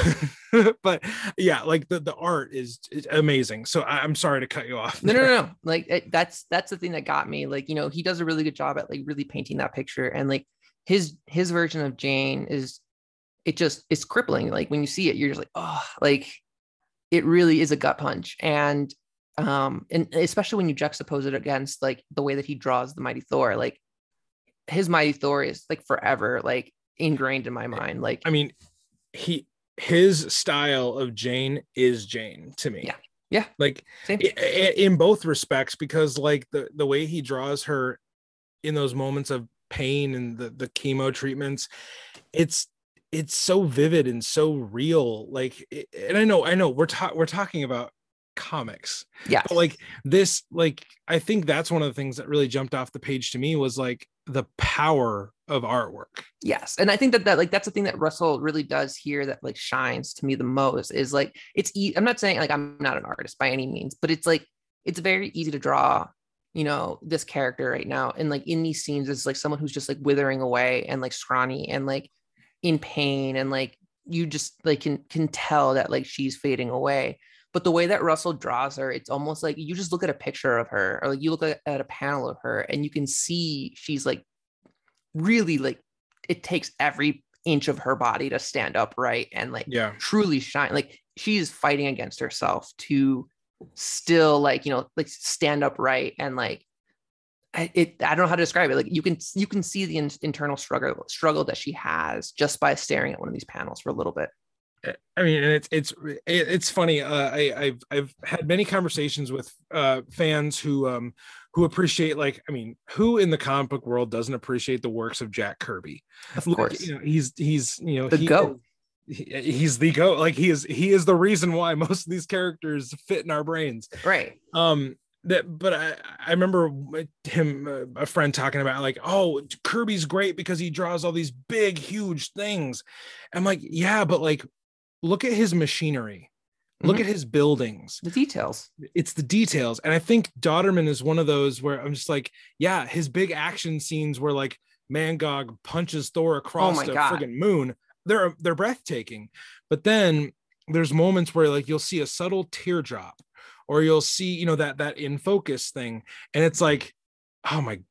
but yeah, like the, the art is, amazing. So I, am sorry to cut you off. No, no, no, no. Like it, that's that's the thing that got me. Like, you know, he does a really good job at like really painting that picture. And like his his version of Jane is it just it's crippling. Like when you see it, you're just like, oh, like it really is a gut punch. And um and especially when you juxtapose it against like the way that he draws the mighty thor like his mighty thor is like forever like ingrained in my mind like i mean he his style of jane is jane to me. Yeah. Yeah. Like in both respects because like the the way he draws her in those moments of pain and the the chemo treatments it's it's so vivid and so real like and i know i know we're ta- we're talking about comics. Yeah. But like this, like I think that's one of the things that really jumped off the page to me was like the power of artwork. Yes. And I think that that like that's the thing that Russell really does here that like shines to me the most is like it's e- I'm not saying like I'm not an artist by any means, but it's like it's very easy to draw you know this character right now and like in these scenes it's like someone who's just like withering away and like scrawny and like in pain and like you just like can can tell that like she's fading away but the way that Russell draws her, it's almost like you just look at a picture of her or like you look at, a panel of her and you can see she's like really like it takes every inch of her body to stand upright and like yeah. truly shine like she's fighting against herself to still like you know like stand upright and like I, it I don't know how to describe it like you can you can see the in, internal struggle struggle that she has just by staring at one of these panels for a little bit I mean, and it's it's it's funny. Uh, I, I've I've had many conversations with uh, fans who um who appreciate like I mean, who in the comic book world doesn't appreciate the works of Jack Kirby? Of course, you know, he's he's you know the he, goat. he- he's the goat. Like he is he is the reason why most of these characters fit in our brains. Right. um that but i i remember him uh, a friend talking about like oh kirby's great because he draws all these big huge things i'm like yeah but like look at his machinery. Look Mhm. at his buildings. The details. it's the details. And i think dauterman is one of those where i'm just like yeah his big action scenes where like mangog punches thor across my the friggin' moon they're they're breathtaking. But then there's moments where like you'll see a subtle teardrop or you'll see you know that that in focus thing. And it's like oh my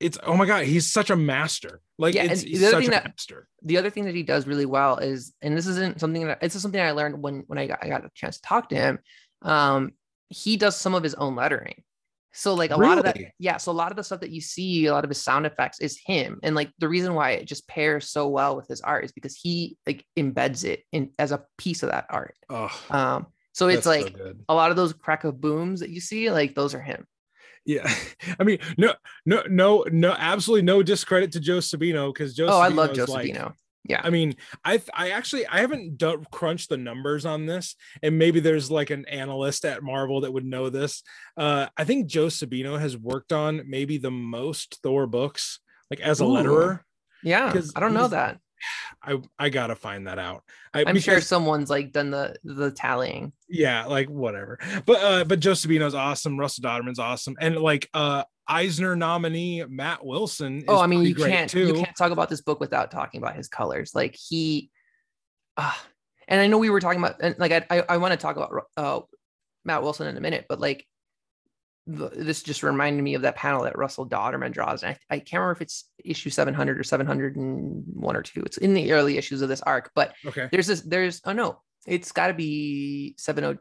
it's oh my god he's such a master like Yeah, it's the other such thing a that- master the other thing that he does really well is, and this isn't something that it's something I learned when when I got, I got a chance to talk to him. Um, he does some of his own lettering. So like a lot of that, yeah. So a lot of the stuff that you see, a lot of his sound effects is him. And like the reason why it just pairs so well with his art is because he like embeds it in as a piece of that art. oh Um, so it's that's so like a lot of those crack of booms that you see, like those are him. Yeah, I mean, no, no, no, no, absolutely no discredit to Joe Sabino because Joe. Oh, I love Joe like- Sabino. Yeah. I mean, I I actually I haven't done crunched the numbers on this, and maybe there's like an analyst at Marvel that would know this. Uh, I think Joe Sabino has worked on maybe the most Thor books, like as a Ooh. letterer. Yeah. I don't know that. I I gotta find that out. I, I'm sure someone's like done the the tallying. yeah like whatever but uh but joe sabino's awesome russell dauterman's awesome and like uh eisner nominee matt wilson is oh i mean you can't too you can't talk about this book without talking about his colors like he uh, and i know we were talking about and like i i, I want to talk about uh matt wilson in a minute but like this just reminded me of that panel that russell dauterman draws and I, I can't remember if it's issue 700 or 701 or 2 it's in the early issues of this arc but okay there's this there's oh no it's got to be 70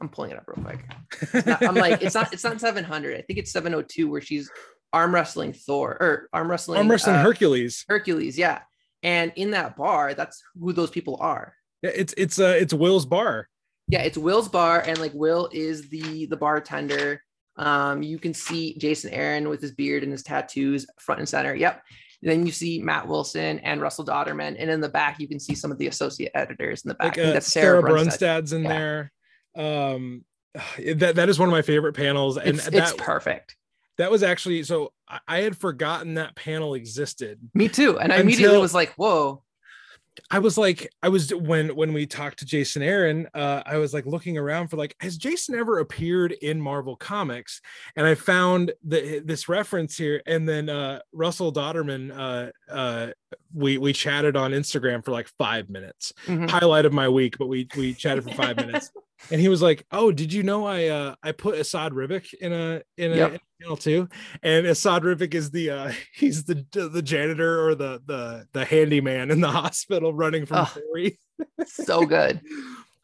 i'm pulling it up real quick not- I'm like, it's not, it's not 700. I think it's 702 where she's arm wrestling Thor or arm wrestling, i'm wrestling uh, hercules Hercules. Yeah. And in that bar, that's who those people are. yeah it's it's uh it's will's bar Yeah. It's Will's bar. And like Will is the, the bartender. Um, you can see Jason Aaron with his beard and his tattoos front and center. Yep. then you see Matt Wilson and Russell Dauterman. And in the back, you can see some of the associate editors in the back. like uh, that's sarah, Sarah, brunstad's in Yeah. there um that that is one of my favorite panels and It's, that it's perfect. that was actually so I, I had forgotten that panel existed Me too. And I immediately was like, whoa. I was like, I was when when we talked to Jason Aaron, uh, I was like looking around for like, has Jason ever appeared in Marvel Comics? And I found the, this reference here, and then uh, Russell Dauterman, uh, uh, we we chatted on Instagram for like five minutes, Mhm. highlight of my week, but we we chatted for five minutes, and he was like, "Oh, did you know I uh, I put Esad Ribic in a in a, Yep. too?" And Esad Ribic is the uh, he's the the janitor or the the the handyman in the hospital running from Ugh. Corey. so good.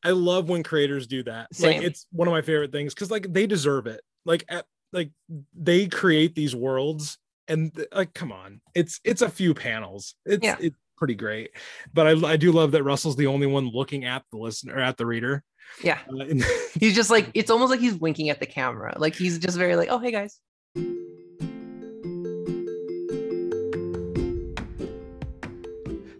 I love when creators do that. Same. Like it's one of my favorite things because like they deserve it. Like at, like they create these worlds and like come on, it's it's a few panels. It's Yeah. it's pretty great. But I I do love that Russell's the only one looking at the listener at the reader. Yeah. Uh, and- He's just like, it's almost like he's winking at the camera. Like he's just very like, oh, hey guys.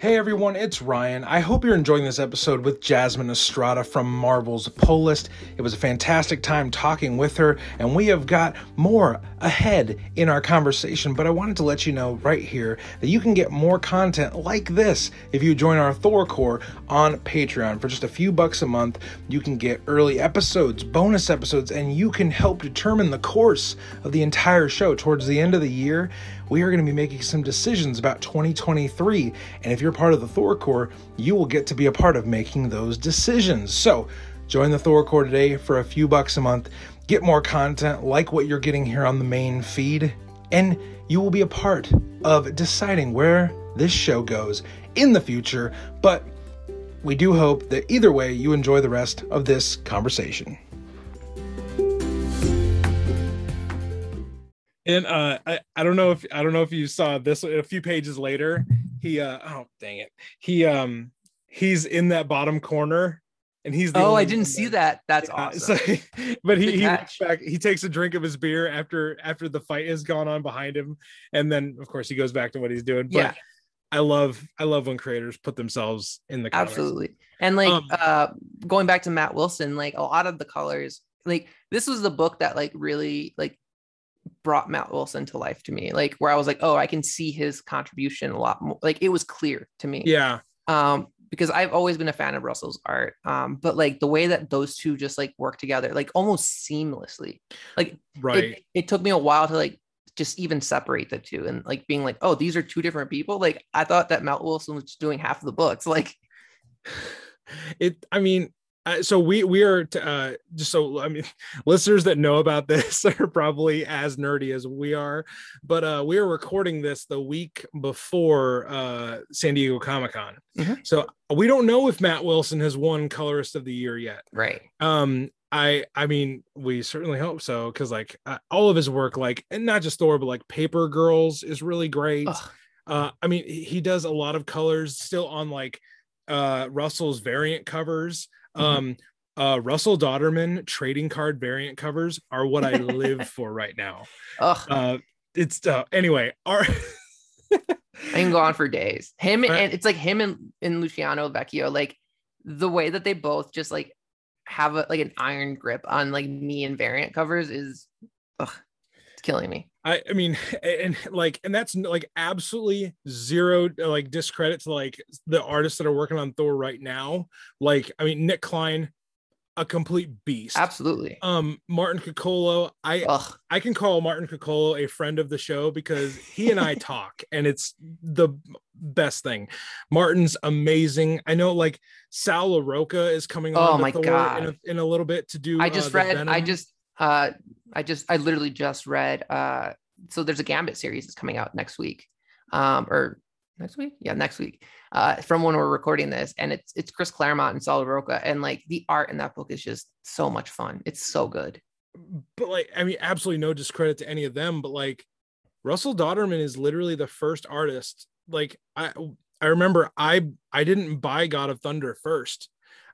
Hey everyone, it's Ryan. I hope you're enjoying this episode with Jasmine Estrada from Marvel's Pull List. It was a fantastic time talking with her, and we have got more ahead in our conversation. But I wanted to let you know right here that you can get more content like this if you join our Thor Core on Patreon. For just a few bucks a month, you can get early episodes, bonus episodes, and you can help determine the course of the entire show. Towards the end of the year, we are going to be making some decisions about 2023. And if you're part of the Thor Core, you will get to be a part of making those decisions. So join the Thor Core today for a few bucks a month. Get more content like what you're getting here on the main feed, and you will be a part of deciding where this show goes in the future. But we do hope that either way you enjoy the rest of this conversation. And uh, I, I don't know if I don't know if you saw this a few pages later. He uh oh dang it. He um he's in that bottom corner and he's the Oh, I didn't see that- that. That's Yeah, awesome. so- but he he, back, he takes a drink of his beer after after the fight has gone on behind him, and then of course he goes back to what he's doing. But yeah, I love I love when creators put themselves in the comics. absolutely. And like Um, uh going back to Matt Wilson, like a lot of the colors, like this was the book that like really like brought Matt Wilson to life to me. Like where I was like, oh, I can see his contribution a lot more. Like it was clear to me. Yeah, um because I've always been a fan of Russell's art um but like the way that those two just like work together like almost seamlessly like right. it, it took me a while to like just even separate the two and like being like oh these are two different people like I thought that Matt Wilson was just doing half of the books like it i mean uh, so we we are t- uh just so i mean listeners that know about this are probably as nerdy as we are but uh we are recording this the week before uh san diego comic-con Mhm. so we don't know if matt wilson has won colorist of the year yet right um i i mean we certainly hope so because like uh, all of his work like and not just thor but like paper girls is really great Ugh. uh i mean he does a lot of colors still on like uh russell's variant covers. Um uh russell dauterman trading card variant covers are what i live for right now. Ugh, uh it's uh anyway our I can go on for days. Him and it's like him and, and Luciano Vecchio like the way that they both just like have a like an iron grip on like me and variant covers is ugh, killing me I, I mean, and like, and that's like absolutely zero like discredit to like the artists that are working on Thor right now. Like, I mean, Nick Klein, a complete beast. absolutely Um, Martin Coccolo, I ugh I can call Martin Coccolo a friend of the show because he and I talk, and it's the best thing. Martin's amazing. I know, like Sal Larroca is coming on. Oh my Thor God. In a, in a little bit to do. I uh, just the read. I just. Uh, I just. I literally just read. Uh, so there's a Gambit series that's coming out next week. Um, or next week? Yeah, next week. Uh, from when we're recording this, and it's it's Chris Claremont and Sal Roca, and like the art in that book is just so much fun. It's so good. but like I mean, absolutely no discredit to any of them, but like Russell Dauterman is literally the first artist. Like I I remember I I didn't buy God of Thunder first.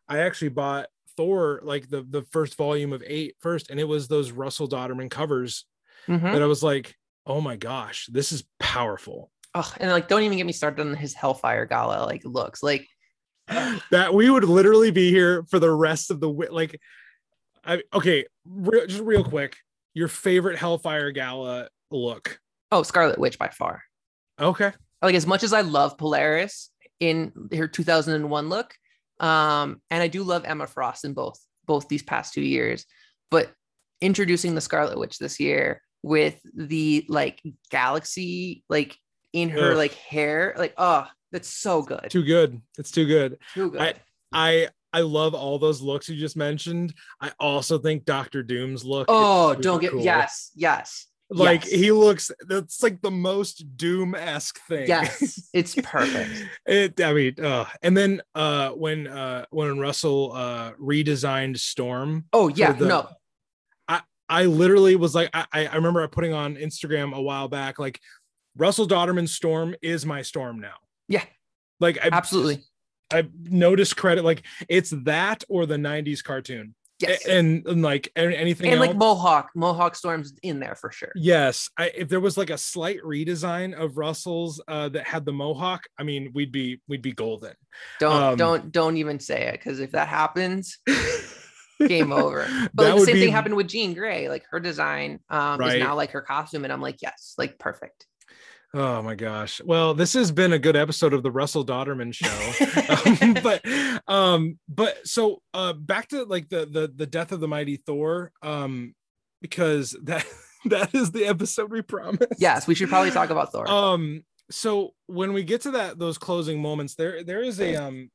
I actually bought Thor like the the first volume of eight first, and it was those Russell Dauterman covers Mhm. that I was like, oh my gosh, this is powerful. Ugh, and like, don't even get me started on his Hellfire Gala like looks. Like, that we would literally be here for the rest of the like I okay, real, just real quick, your favorite Hellfire Gala look. oh, Scarlet Witch by far. Okay. like as much as I love Polaris in her 2001 look, um, and I do love Emma Frost in both both these past two years, but introducing the Scarlet Witch this year with the like galaxy like in her Ugh. like hair, like oh, that's so good, Too good. It's too good. too good. I- I I love all those looks you just mentioned. I also think Doctor Doom's look. oh, don't get cool. yes, yes, Like yes. he looks. That's like the most Doom esque thing. yes, it's perfect. it. I mean, uh, and then uh, when uh, when Russell uh, redesigned Storm, Oh yeah, the- no, I I literally was like, I I I remember putting on Instagram a while back, like Russell Dauterman's Storm is my Storm now. Yeah. Like I absolutely. I no discredit. Like it's that or the '90s cartoon. Yes, and, and like anything and else. like Mohawk, Mohawk Storm's in there for sure. yes, I, if there was like a slight redesign of Russell's uh, that had the mohawk, I mean, we'd be we'd be golden. Don't Um, don't don't even say it because if that happens, game over. But like the same be- thing happened with Jean Grey. Like her design um Right. is now like her costume, and I'm like, yes, like perfect. Oh my gosh. Well, this has been a good episode of the Russell Dauterman show. um, but um but so uh back to like the the the death of the mighty Thor um because that that is the episode we promised. yes, we should probably talk about Thor. um so when we get to that those closing moments there there is a um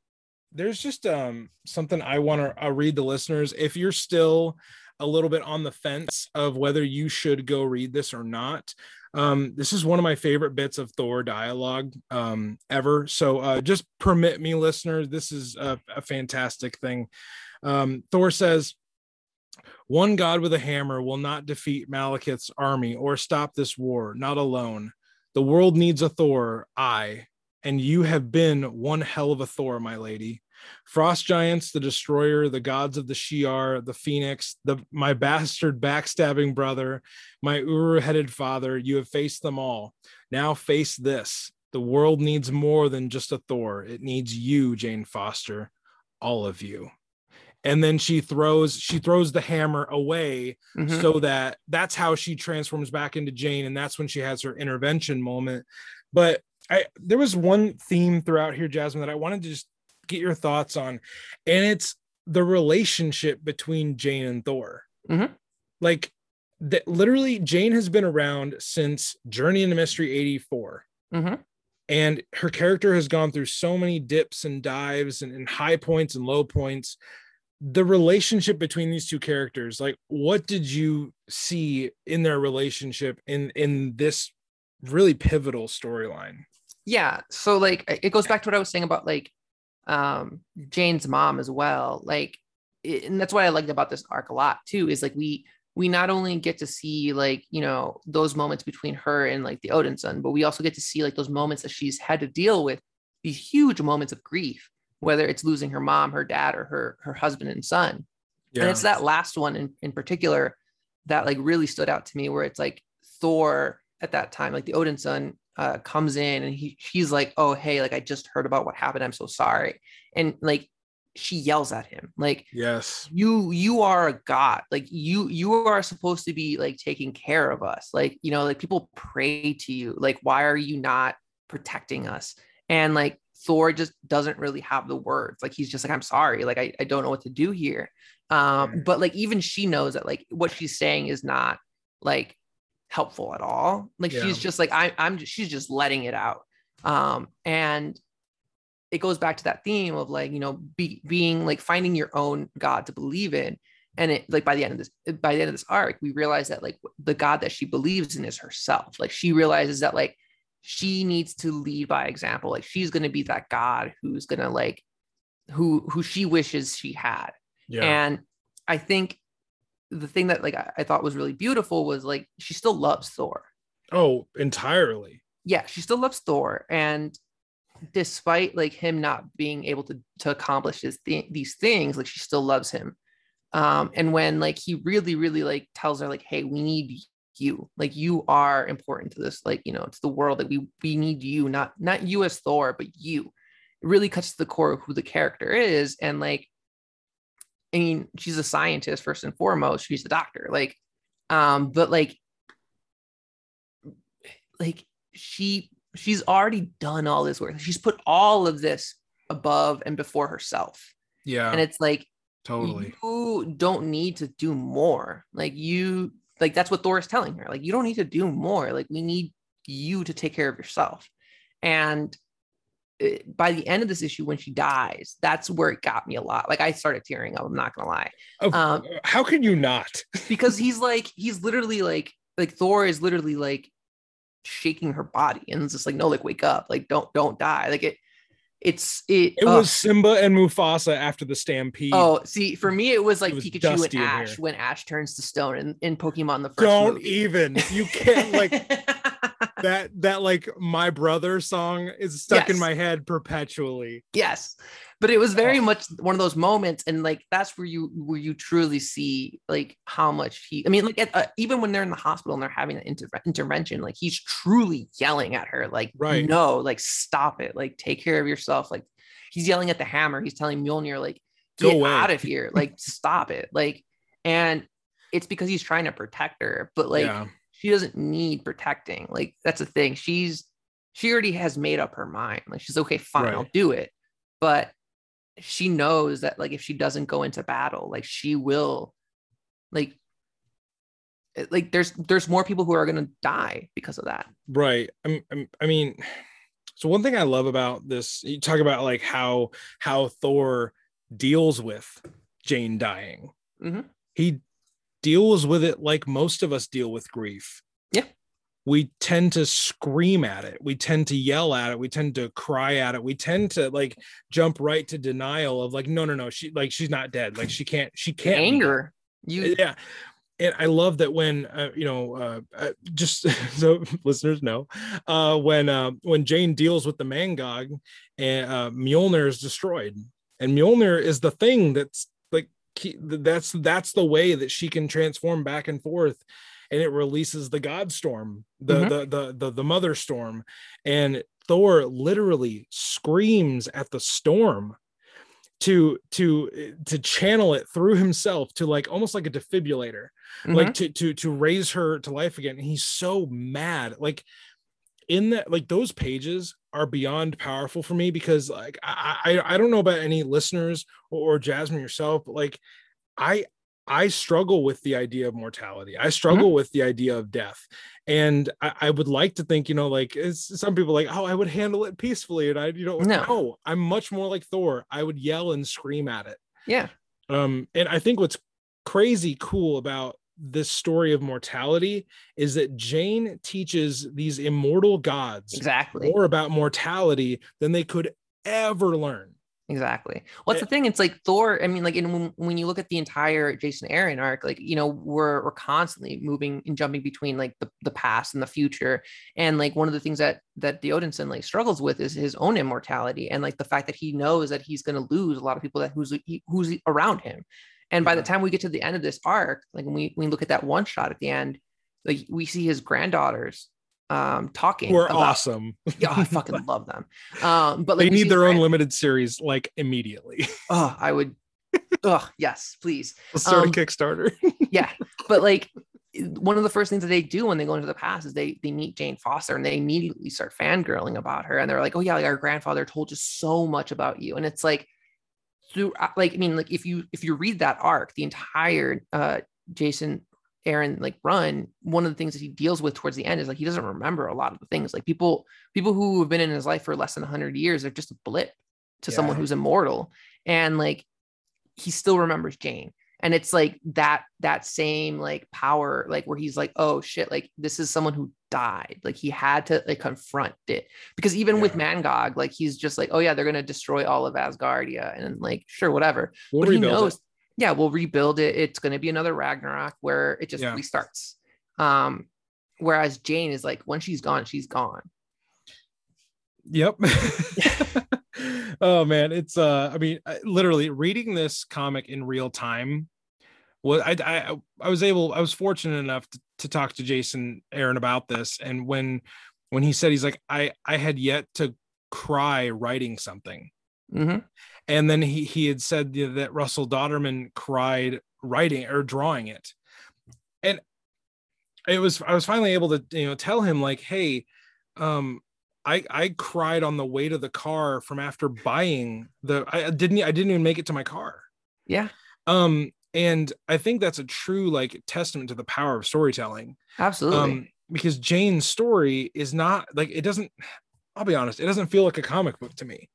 there's just um something i want to read the listeners if you're still a little bit on the fence of whether you should go read this or not um this is one of my favorite bits of thor dialogue um ever. So uh just permit me listeners this is a, a fantastic thing. Um thor says one god with a hammer will not defeat malekith's army or stop this war not alone. The world needs a Thor, I, and you have been one hell of a Thor, my lady. Frost giants, the destroyer, the gods of the Shi'ar, the phoenix, the my bastard backstabbing brother, my Uru-headed father, you have faced them all. Now face this. The world needs more than just a Thor. It needs you, Jane Foster, all of you. And then she throws she throws the hammer away Mhm. so that that's how she transforms back into Jane and that's when she has her intervention moment. But I there was one theme throughout here Jasmine that I wanted to just get your thoughts on and it's the relationship between Jane and Thor. Mhm. Like that literally Jane has been around since Journey into Mystery 84 Mhm. and her character has gone through so many dips and dives and, and high points and low points the relationship between these two characters like what did you see in their relationship in in this really pivotal storyline yeah so like it goes back to what i was saying about like um jane's mom as well like and that's what i liked about this arc a lot too is like we we not only get to see like you know those moments between her and like the odin son but we also get to see like those moments that she's had to deal with these huge moments of grief whether it's losing her mom her dad or her her husband and son. And it's that last one in, in particular that like really stood out to me where it's like thor at that time like the odin son uh, comes in and he he's like oh hey like i just heard about what happened. I'm so sorry. And like she yells at him like yes. You you are a god. Like you you are supposed to be like taking care of us. Like you know like people pray to you. Like why are you not protecting us? And like thor just doesn't really have the words. Like he's just like i'm sorry. Like i, I don't know what to do here. Um but like even she knows that like what she's saying is not like helpful at all. Like Yeah. she's just like I, i'm just, she's just letting it out. Um and it goes back to that theme of like you know be, being like finding your own god to believe in. And it like by the end of this by the end of this arc we realize that like the god that she believes in is herself. Like she realizes that like she needs to lead by example. Like she's going to be that god who's going to like who who she wishes she had. Yeah. And i think the thing that like I, I thought was really beautiful was like she still loves thor oh entirely yeah, she still loves Thor, and despite like him not being able to to accomplish his thi- these things, like she still loves him. Um, and when like he really, really like tells her like, "Hey, we need you. Like you are important to this, like you know, to the world. that we we need you, not not you as Thor, but you." It really cuts to the core of who the character is, and like, I mean, she's a scientist first and foremost. She's a doctor, like, um, but like like she she's already done all this work. She's put all of this above and before herself. yeah And it's like totally you don't need to do more. Like you like that's what Thor is telling her. Like you don't need to do more. Like we need you to take care of yourself. And by the end of this issue, when she dies, that's where it got me a lot. Like I started tearing up. I'm not gonna lie, Of- um, how can you not because he's like he's literally like like Thor is literally like shaking her body and it's just like no like wake up like don't don't die like it it's it, it oh, was simba and mufasa after the stampede. Oh see for me it was like was Pikachu and Ash when Ash turns to stone in, in Pokemon the 1st don't movie. even. You can't like that that like my brother song is stuck in my head perpetually. Yes but it was very much one of those moments and like that's where you where you truly see like how much he i mean like at, uh, even when they're in the hospital and they're having an inter- intervention like he's truly yelling at her like Right. no like stop it like take care of yourself like he's yelling at the hammer he's telling Mjolnir like get away." out of here like stop it like and it's because he's trying to protect her but like yeah she doesn't need protecting. Like that's the thing. She's she already has made up her mind. Like she's okay, fine, I'll do it. But she knows that like if she doesn't go into battle, like she will like like there's there's more people who are gonna die because of that. right I'm, I'm, i mean so one thing i love about this you talk about like how how thor deals with jane dying Mhm. he deals with it like most of us deal with grief Yeah. We tend to scream at it. We tend to yell at it. We tend to cry at it. We tend to like jump right to denial of like no no no she like she's not dead. Like she can't she can't. Anger. You yeah. And I love that when uh, you know, uh, uh, just so listeners know, uh, when uh, when Jane deals with the Mangog, and uh, Mjolnir is destroyed, and Mjolnir is the thing that's like that's that's the way that she can transform back and forth, and it releases the God Storm, the mm-hmm. the, the the the Mother Storm, and Thor literally screams at the storm to to to channel it through himself to like almost like a defibrillator mm-hmm. like to to to raise her to life again and he's so mad like in that like those pages are beyond powerful for me because like i i, I don't know about any listeners or, or jasmine yourself but like i I struggle with the idea of mortality. I struggle mm-hmm. with the idea of death. And I, I, would like to think, you know, like some people like, oh, I would handle it peacefully. And I, you know, no. no, I'm much more like Thor. I would yell and scream at it. Yeah. Um, and I think what's crazy cool about this story of mortality is that Jane teaches these immortal gods exactly more about mortality than they could ever learn. Exactly. What's eh the thing? It's like Thor. I mean, like, in when, when you look at the entire Jason Aaron arc, like, you know, we're we're constantly moving and jumping between like the, the past and the future. And like one of the things that that the Odinson like struggles with is his own immortality and like the fact that he knows that he's going to lose a lot of people that who's who's around him. And by the time we get to the end of this arc, like when we we look at that one shot at the end, like we see his granddaughters um talking were about, awesome. Yeah i fucking love them. Um but like, they need their own limited series like immediately. Oh i would oh yes please. Let's start um, a kickstarter. yeah but like one of the first things that they do when they go into the past is they they meet Jane Foster and they immediately start fangirling about her and they're like, oh yeah, like our grandfather told us so much about you, and it's like through uh, like I mean like if you if you read that arc, the entire uh Jason Aaron like run, one of the things that he deals with towards the end is like he doesn't remember a lot of the things. Like people, people who have been in his life for less than hundred years are just a blip to yeah. someone who's immortal. And like he still remembers Jane. And it's like that that same like power, like where he's like, oh shit, like this is someone who died. Like he had to like confront it. Because even yeah. with Mangog, like he's just like, oh yeah, they're gonna destroy all of Asgardia. And like, sure, whatever. We'll but he knows it yeah, we'll rebuild it. It's going to be another Ragnarok where it just yeah. restarts. Um, whereas Jane is like, when she's gone, she's gone. Yep. oh man, it's uh, I mean, literally reading this comic in real time. Well, I, I I was able, I was fortunate enough to, to talk to Jason Aaron about this, and when when he said he's like, I I had yet to cry writing something. Mm-hmm and then he he had said that Russell Dauterman cried writing or drawing it, and it was I was finally able to you know tell him like, hey, um, I I cried on the way to the car from after buying the I didn't I didn't even make it to my car. Yeah. Um, and I think that's a true like testament to the power of storytelling. Absolutely. Um, because Jane's story is not like it doesn't. I'll be honest, it doesn't feel like a comic book to me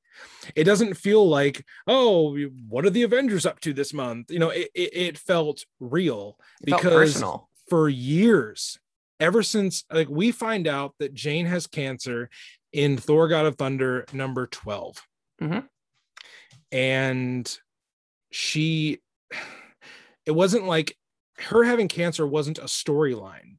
it doesn't feel like oh what are the avengers up to this month? You know it, it, it felt real it because felt for years ever since like we find out that jane has cancer in thor god of thunder number 12 mm-hmm. and she it wasn't like her having cancer wasn't a storyline.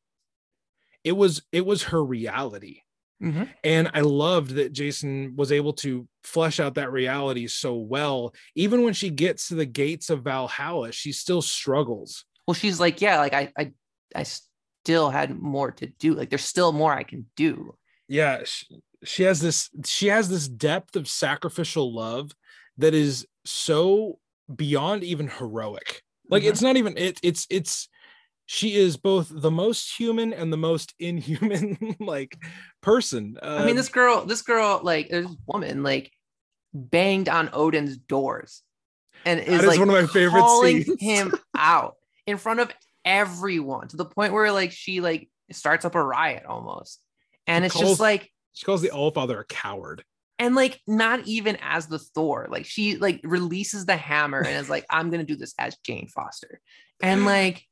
It was it was her reality Mm-hmm. And I loved that Jason was able to flesh out that reality so well. Even when she gets to the gates of Valhalla, she still struggles. Well, she's like, yeah, like I, I, I still had more to do. Like there's still more I can do. Yeah, she, she has this. She has this depth of sacrificial love that is so beyond even heroic. Like mm-hmm. it's not even it. It's it's she is both the most human and the most inhuman like person. Uh, I mean, this girl, this girl, like this woman, like banged on Odin's doors, and is, is like one of my favorite calling scenes. him out in front of everyone to the point where like she like starts up a riot almost, and she it's calls, just like she calls the All Father a coward. And like not even as the Thor, like she like releases the hammer and is like, I'm gonna do this as Jane Foster. And like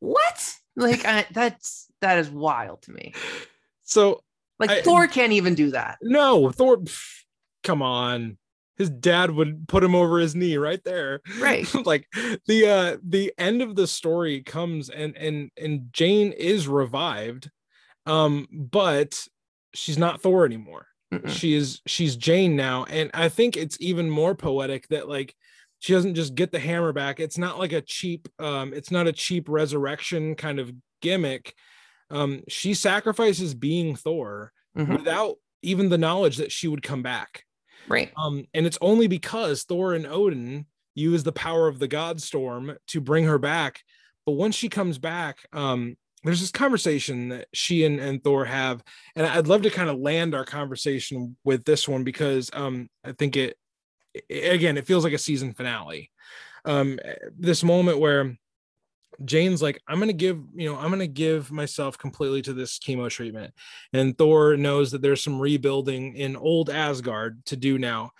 what? Like I, that's that is wild to me. So like I, Thor can't even do that. No, Thor. Pff, come on, his dad would put him over his knee right there. Right. like the uh the end of the story comes and and and Jane is revived. Um, but she's not Thor anymore. Mm-mm. She is she's Jane now. And I think it's even more poetic that like she doesn't just get the hammer back. It's not like a cheap um it's not a cheap resurrection kind of gimmick. Um she sacrifices being Thor Mhm. without even the knowledge that she would come back. Right. Um, and it's only because Thor and Odin use the power of the God Storm to bring her back. But once she comes back, um, there's this conversation that she and, and Thor have, and I'd love to kind of land our conversation with this one because um, I think it, again, it feels like a season finale. Um, this moment where Jane's like, I'm gonna give, you know, I'm gonna give myself completely to this chemo treatment. And Thor knows that there's some rebuilding in old Asgard to do now.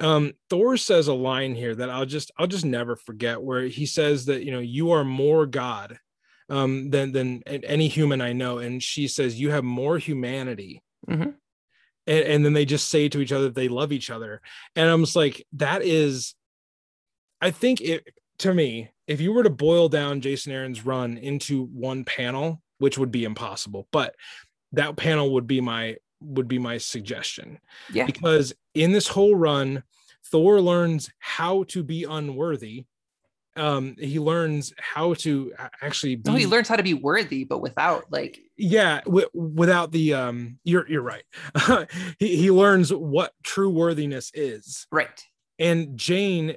Um, Thor says a line here that I'll just I'll just never forget where he says that you know you are more God um than than any human I know. And she says, You have more humanity. Mhm. And, and then they just say to each other that they love each other. And I'm just like, that is I think it to me, if you were to boil down Jason Aaron's run into one panel, which would be impossible, but that panel would be my would be my suggestion. Yeah. Because in this whole run, Thor learns how to be unworthy. Um, he learns how to actually be No, he learns how to be worthy, but without like yeah w- without the um you're you're right. He, he learns what true worthiness is. Right. and jane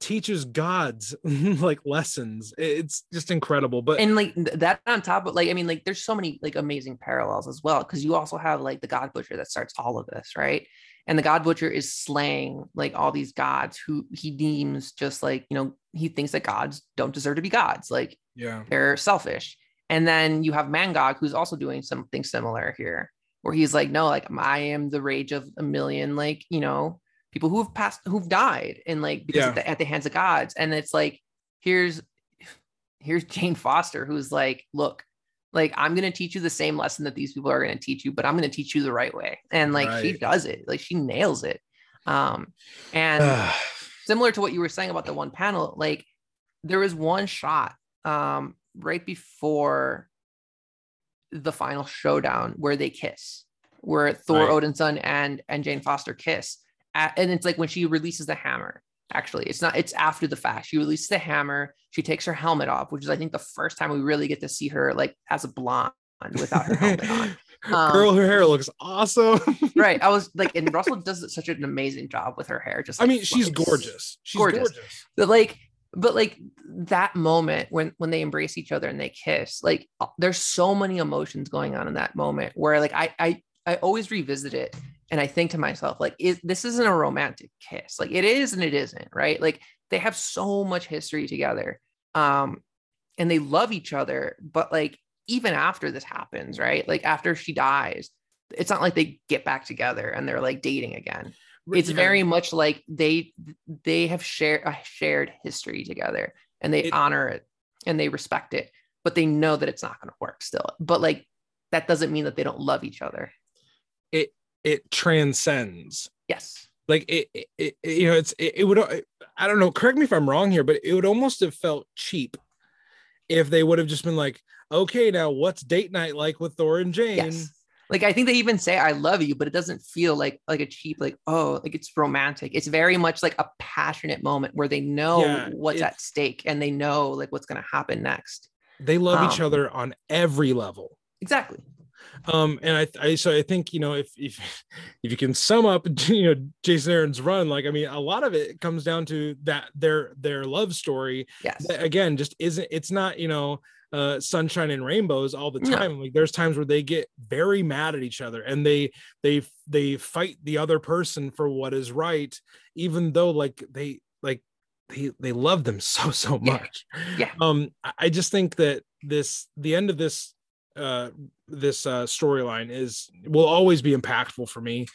teaches gods like lessons. It's just incredible but and like that on top of like i mean like there's so many like amazing parallels as well because you also have like the god butcher that starts all of this right and the god butcher is slaying like all these gods who he deems just like you know he thinks that gods don't deserve to be gods like yeah. they're selfish. And then you have mangog who's also doing something similar here where he's like no like i am the rage of a million like you know people who have passed who've died and like because Yeah. at, the, at the hands of gods. And it's like here's here's jane foster who's like look like i'm going to teach you the same lesson that these people are going to teach you but i'm going to teach you the right way and like she does it like she nails it um and similar to what you were saying about the one panel, like there was one shot um right before the final showdown where they kiss, where Thor Right. Odinson and and Jane Foster kiss. A- and it's like when she releases the hammer. Actually, it's not, it's after the fact. She releases the hammer, she takes her helmet off, which is I think the first time we really get to see her like as a blonde without her helmet on. Um, girl her hair looks awesome Right. I was like, and Russell does such an amazing job with her hair. Just i mean she's flips. gorgeous she's gorgeous. gorgeous, but like but like that moment when when they embrace each other and they kiss like there's so many emotions going on in that moment where like i i i always revisit it and i think to myself like is this isn't a romantic kiss. Like it is and it isn't right? Like they have so much history together um and they love each other but like even after this happens right? Like after she dies it's not like they get back together and they're like dating again. It's very much like they they have shared a shared history together and they It- honor it and they respect it but they know that it's not going to work still. But like that doesn't mean that they don't love each other it transcends. Yes. Like it, it, it you know it's it, it would i don't know correct me if i'm wrong here but it would almost have felt cheap if they would have just been like okay now what's date night like with thor and jane? Yes. Like i think they even say i love you but it doesn't feel like like a cheap like oh like it's romantic. It's very much like a passionate moment where they know Yeah, what's at stake and they know like what's going to happen next. They love each Um, other on every level. Exactly um and I, I so i think you know if if if you can sum up you know jason aaron's run like i mean a lot of it comes down to that their their love story yes again just isn't it's not you know uh sunshine and rainbows all the No. time like there's times where they get very mad at each other and they they they fight the other person for what is right even though like they like they they love them so so much Yeah. um I- i just think that this the end of this uh this uh storyline is will always be impactful for me.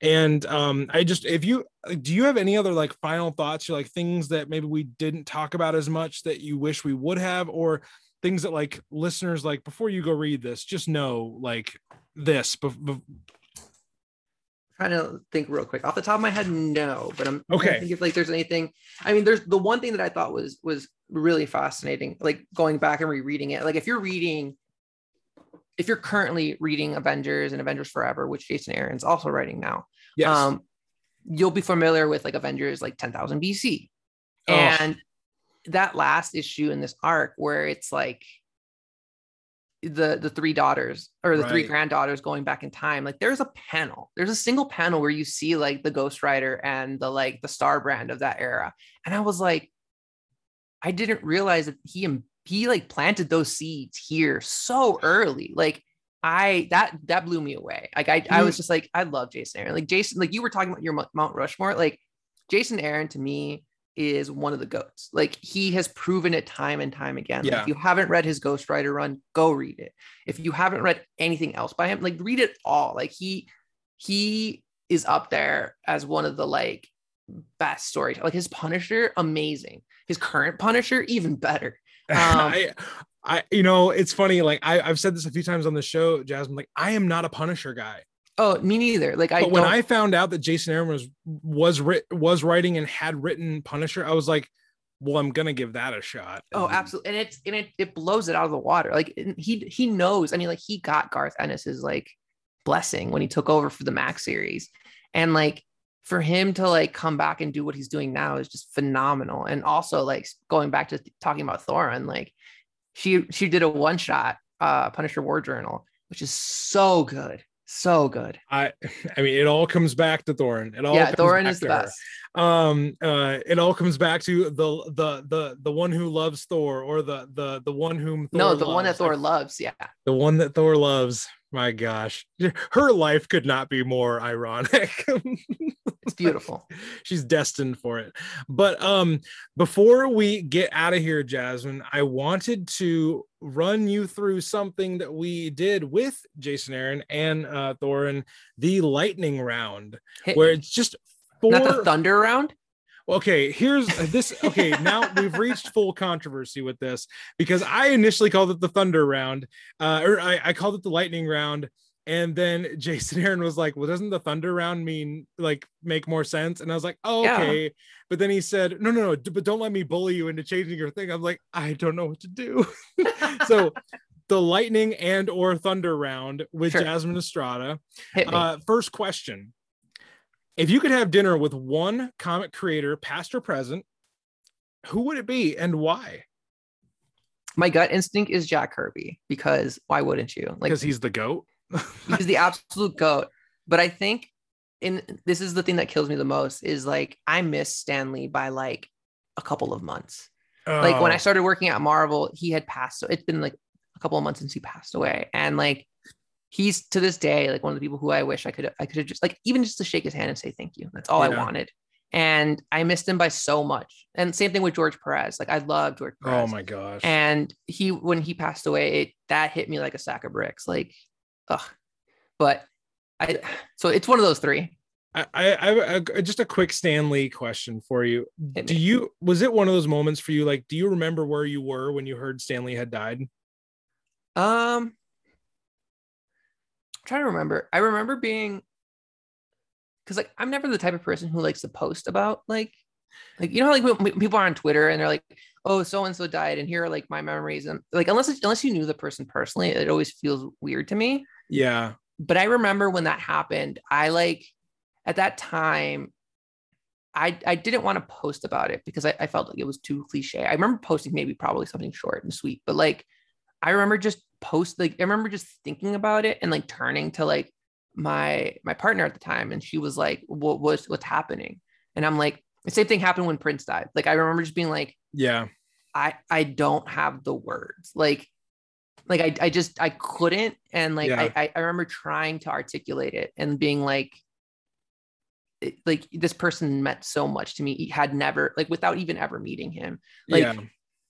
And um i just if you do you have any other like final thoughts or like things that maybe we didn't talk about as much that you wish we would have? Or things that like listeners like before you go read this just know like this bef- bef- trying to think real quick. Off the top of my head no but i'm Okay. I think if like there's anything i mean there's the one thing that i thought was was really fascinating like going back and rereading it like if you're reading if you're currently reading avengers and avengers forever which jason aaron's also writing now Yes. um you'll be familiar with like avengers like 10000 bc Oh. and that last issue in this arc where it's like the the three daughters or the three granddaughters going back in time like there's a panel there's a single panel where you see like the ghost rider and the like the star brand of that era and i was like i didn't realize that he he like planted those seeds here so early like i that that blew me away like i, I was mm-hmm. just like i love jason aaron like jason like you were talking about your mount rushmore like jason aaron to me is one of the goats. Like he has proven it time and time again. Like, Yeah. if you haven't read his Ghost Rider run, go read it. If you haven't read anything else by him, like read it all. Like he he is up there as one of the like best stories. Like his Punisher, amazing. His current Punisher, even better. Um, I, I, you know, it's funny. Like I, I've said this a few times on the show, Jasmine. Like I am not a Punisher guy. Oh, me neither. Like I but when I found out that Jason Aaron was was writ, was writing and had written Punisher, I was like, well, I'm gonna give that a shot. Oh, And- absolutely. And it's and it it blows it out of the water. Like he he knows. I mean, like he got Garth Ennis's like blessing when he took over for the Max series. And like for him to like come back and do what he's doing now is just phenomenal. And also like going back to talking about Torunn, like she she did a one shot uh Punisher War Journal, which is so good. So good. I, I mean, it all comes back to Torunn. It all yeah, Torunn is the her. best. um uh it all comes back to the the the the one who loves thor or the the the one whom thor no, the one that. Thor loves. Yeah. the one that thor loves my gosh her life could not be more ironic It's beautiful. she's destined for it but um before we get out of here jasmine i wanted to run you through something that we did with jason aaron and uh torunn the lightning round Hit where me. it's just four Not the thunder round. okay here's this okay now we've reached full controversy with this because i initially called it the thunder round uh or i, I called it the lightning round and then jason aaron was like well doesn't the thunder round mean like make more sense and i was like oh Yeah. okay but then he said no no no d- but don't let me bully you into changing your thing i'm like i don't know what to do so the lightning and or thunder round with Sure. jasmine estrada uh, first question. If you could have dinner with one comic creator, past or present, who would it be and why? My gut instinct is Jack Kirby because why wouldn't you? Like Because he's the goat. He's the absolute goat. But I think and this is the thing that kills me the most is like I miss Stan Lee by like a couple of months. Like when I Oh, started working at Marvel, he had passed. So it's been like a couple of months since he passed away. And like he's to this day like one of the people who I wish I could I could have just like even just to shake his hand and say thank you. That's all I wanted. And I missed him by so much. And same thing with George Perez. Like I love George oh Perez. oh my gosh. and he when he passed away it, that hit me like a sack of bricks like ugh but i so it's one of those three I, I, I, just a quick Stan Lee question for you. Do you was it one of those moments for you? Like, do you remember where you were when you heard Stan Lee had died? um I'm trying to remember i remember being because like i'm never the type of person who likes to post about like like you know like when people are on twitter and they're like oh so and so died and here are like my memories and like unless unless you knew the person personally it always feels weird to me Yeah. but I remember when that happened, I like at that time, I I didn't want to post about it because I, I felt like it was too cliche. I remember posting maybe probably something short and sweet, but like I remember just post like I remember just thinking about it and like turning to like my my partner at the time, and she was like, "What was what's happening?" And I'm like, the same thing happened when Prince died. Like I remember just being like, Yeah. I I don't have the words. Like like I I just I couldn't and like Yeah. I, I remember trying to articulate it and being like it- like this person meant so much to me. He had never like without even ever meeting him. Like yeah.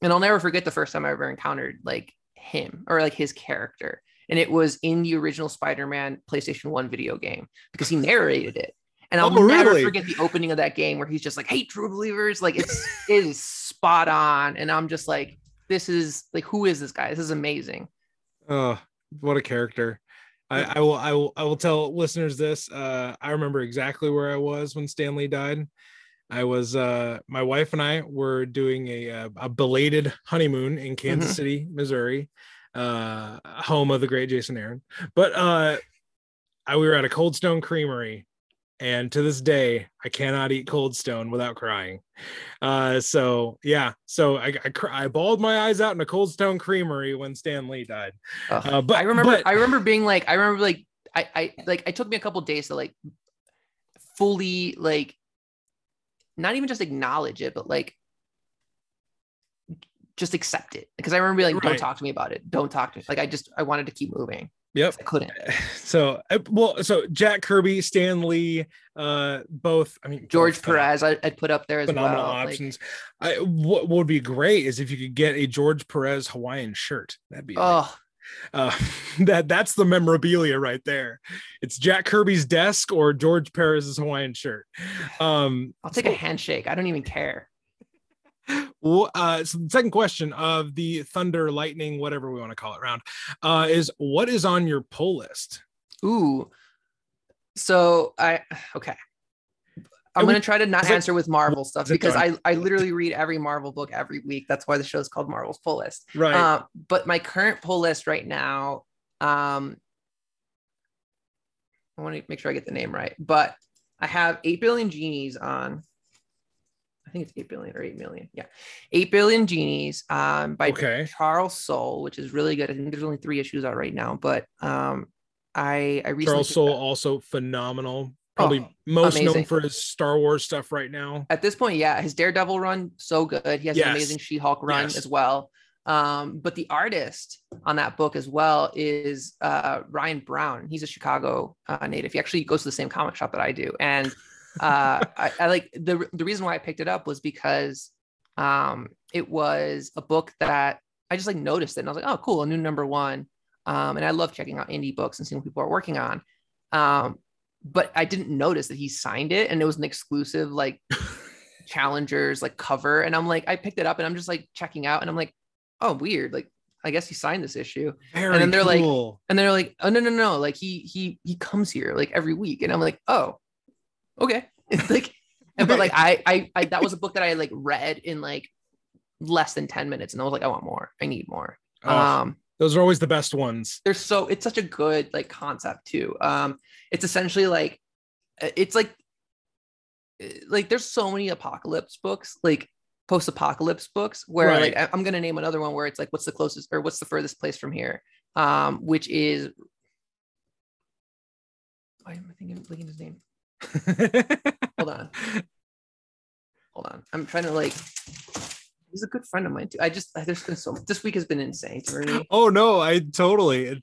and I'll never forget the first time I ever encountered like him or like his character. And it was in the original Spider-Man PlayStation 1 video game because he narrated it. And I'll Oh, never really? forget the opening of that game where he's just like, hey, true believers. Like it's it is spot on. And I'm just like, this is like, who is this guy? This is amazing. Oh, what a character. I, I will I will I will tell listeners this. Uh, I remember exactly where I was when Stan Lee died. I was uh, my wife and I were doing a uh, a belated honeymoon in Kansas Mhm. City, Missouri, uh, home of the great Jason Aaron. But uh, I we were at a Cold Stone Creamery, and to this day I cannot eat Cold Stone without crying. Uh, so yeah, so I I, cr- I bawled my eyes out in a Cold Stone Creamery when Stan Lee died. Ugh. Uh, but I remember but- I remember being like I remember like I I like it took me a couple days to like fully like not even just acknowledge it but like just accept it because I remember being like don't talk to me about it don't talk to me like I just I wanted to keep moving Yep. I couldn't So uh, well, so Jack Kirby, Stan Lee, uh, both. I mean, George Perez I, I'd put up there as phenomenal well like, options. I what would be great is if you could get a George Perez Hawaiian shirt. That'd be amazing. oh uh, that that's the memorabilia right there. It's Jack Kirby's desk or George Perez's Hawaiian shirt. Um, I'll take a handshake I don't even care Wh- uh, so the second question of the thunder, lightning, whatever we want to call it round, uh, is what is on your pull list? ooh so I okay I'm gonna try to not it- answer with Marvel stuff because I. I literally read every Marvel book every week. That's why the show is called Marvel's Pull List. Right. Uh, but my current pull list right now, um, I want to make sure I get the name right, but I have 8 billion genies on. I think it's 8 billion or 8 million. Yeah. 8 billion genies um, by okay. Charles Soule, which is really good. I think there's only three issues out right now, but um, I, I recently. Charles Soule also phenomenal. Probably Oh, most known for his Star Wars stuff right now. At this point, yeah, his Daredevil run, so good. He has Yes. an amazing She Hulk run Yes. as well. Um, but the artist on that book as well is uh, Ryan Browne. He's a Chicago uh, native. He actually goes to the same comic shop that I do. And uh, I, I like the the reason why I picked it up was because um, it was a book that I just like noticed it and I was like, oh, cool, a new number one. Um, and I love checking out indie books and seeing what people are working on. Um, but I didn't notice that he signed it and it was an exclusive like challengers like cover. And I'm like, I picked it up and I'm just like checking out and I'm like, oh, weird. Like, I guess he signed this issue. Very then they're like- And they're like, oh no, no, no. Like he he he comes here like every week. And I'm like, oh, okay. It's like, but like I, I I that was a book that I like read in like less than 10 minutes. And I was like, I want more. I need more. Oh, Um those are always the best ones. they're so it's such a good like concept too um it's essentially like it's like like there's so many apocalypse books like post-apocalypse books where Right. like i'm gonna name another one where it's like what's the closest or what's the furthest place from here um which is why am i thinking thinking his name hold on hold on i'm trying to like he's a good friend of mine too i just there's been so this week has been insane for me oh no, I totally.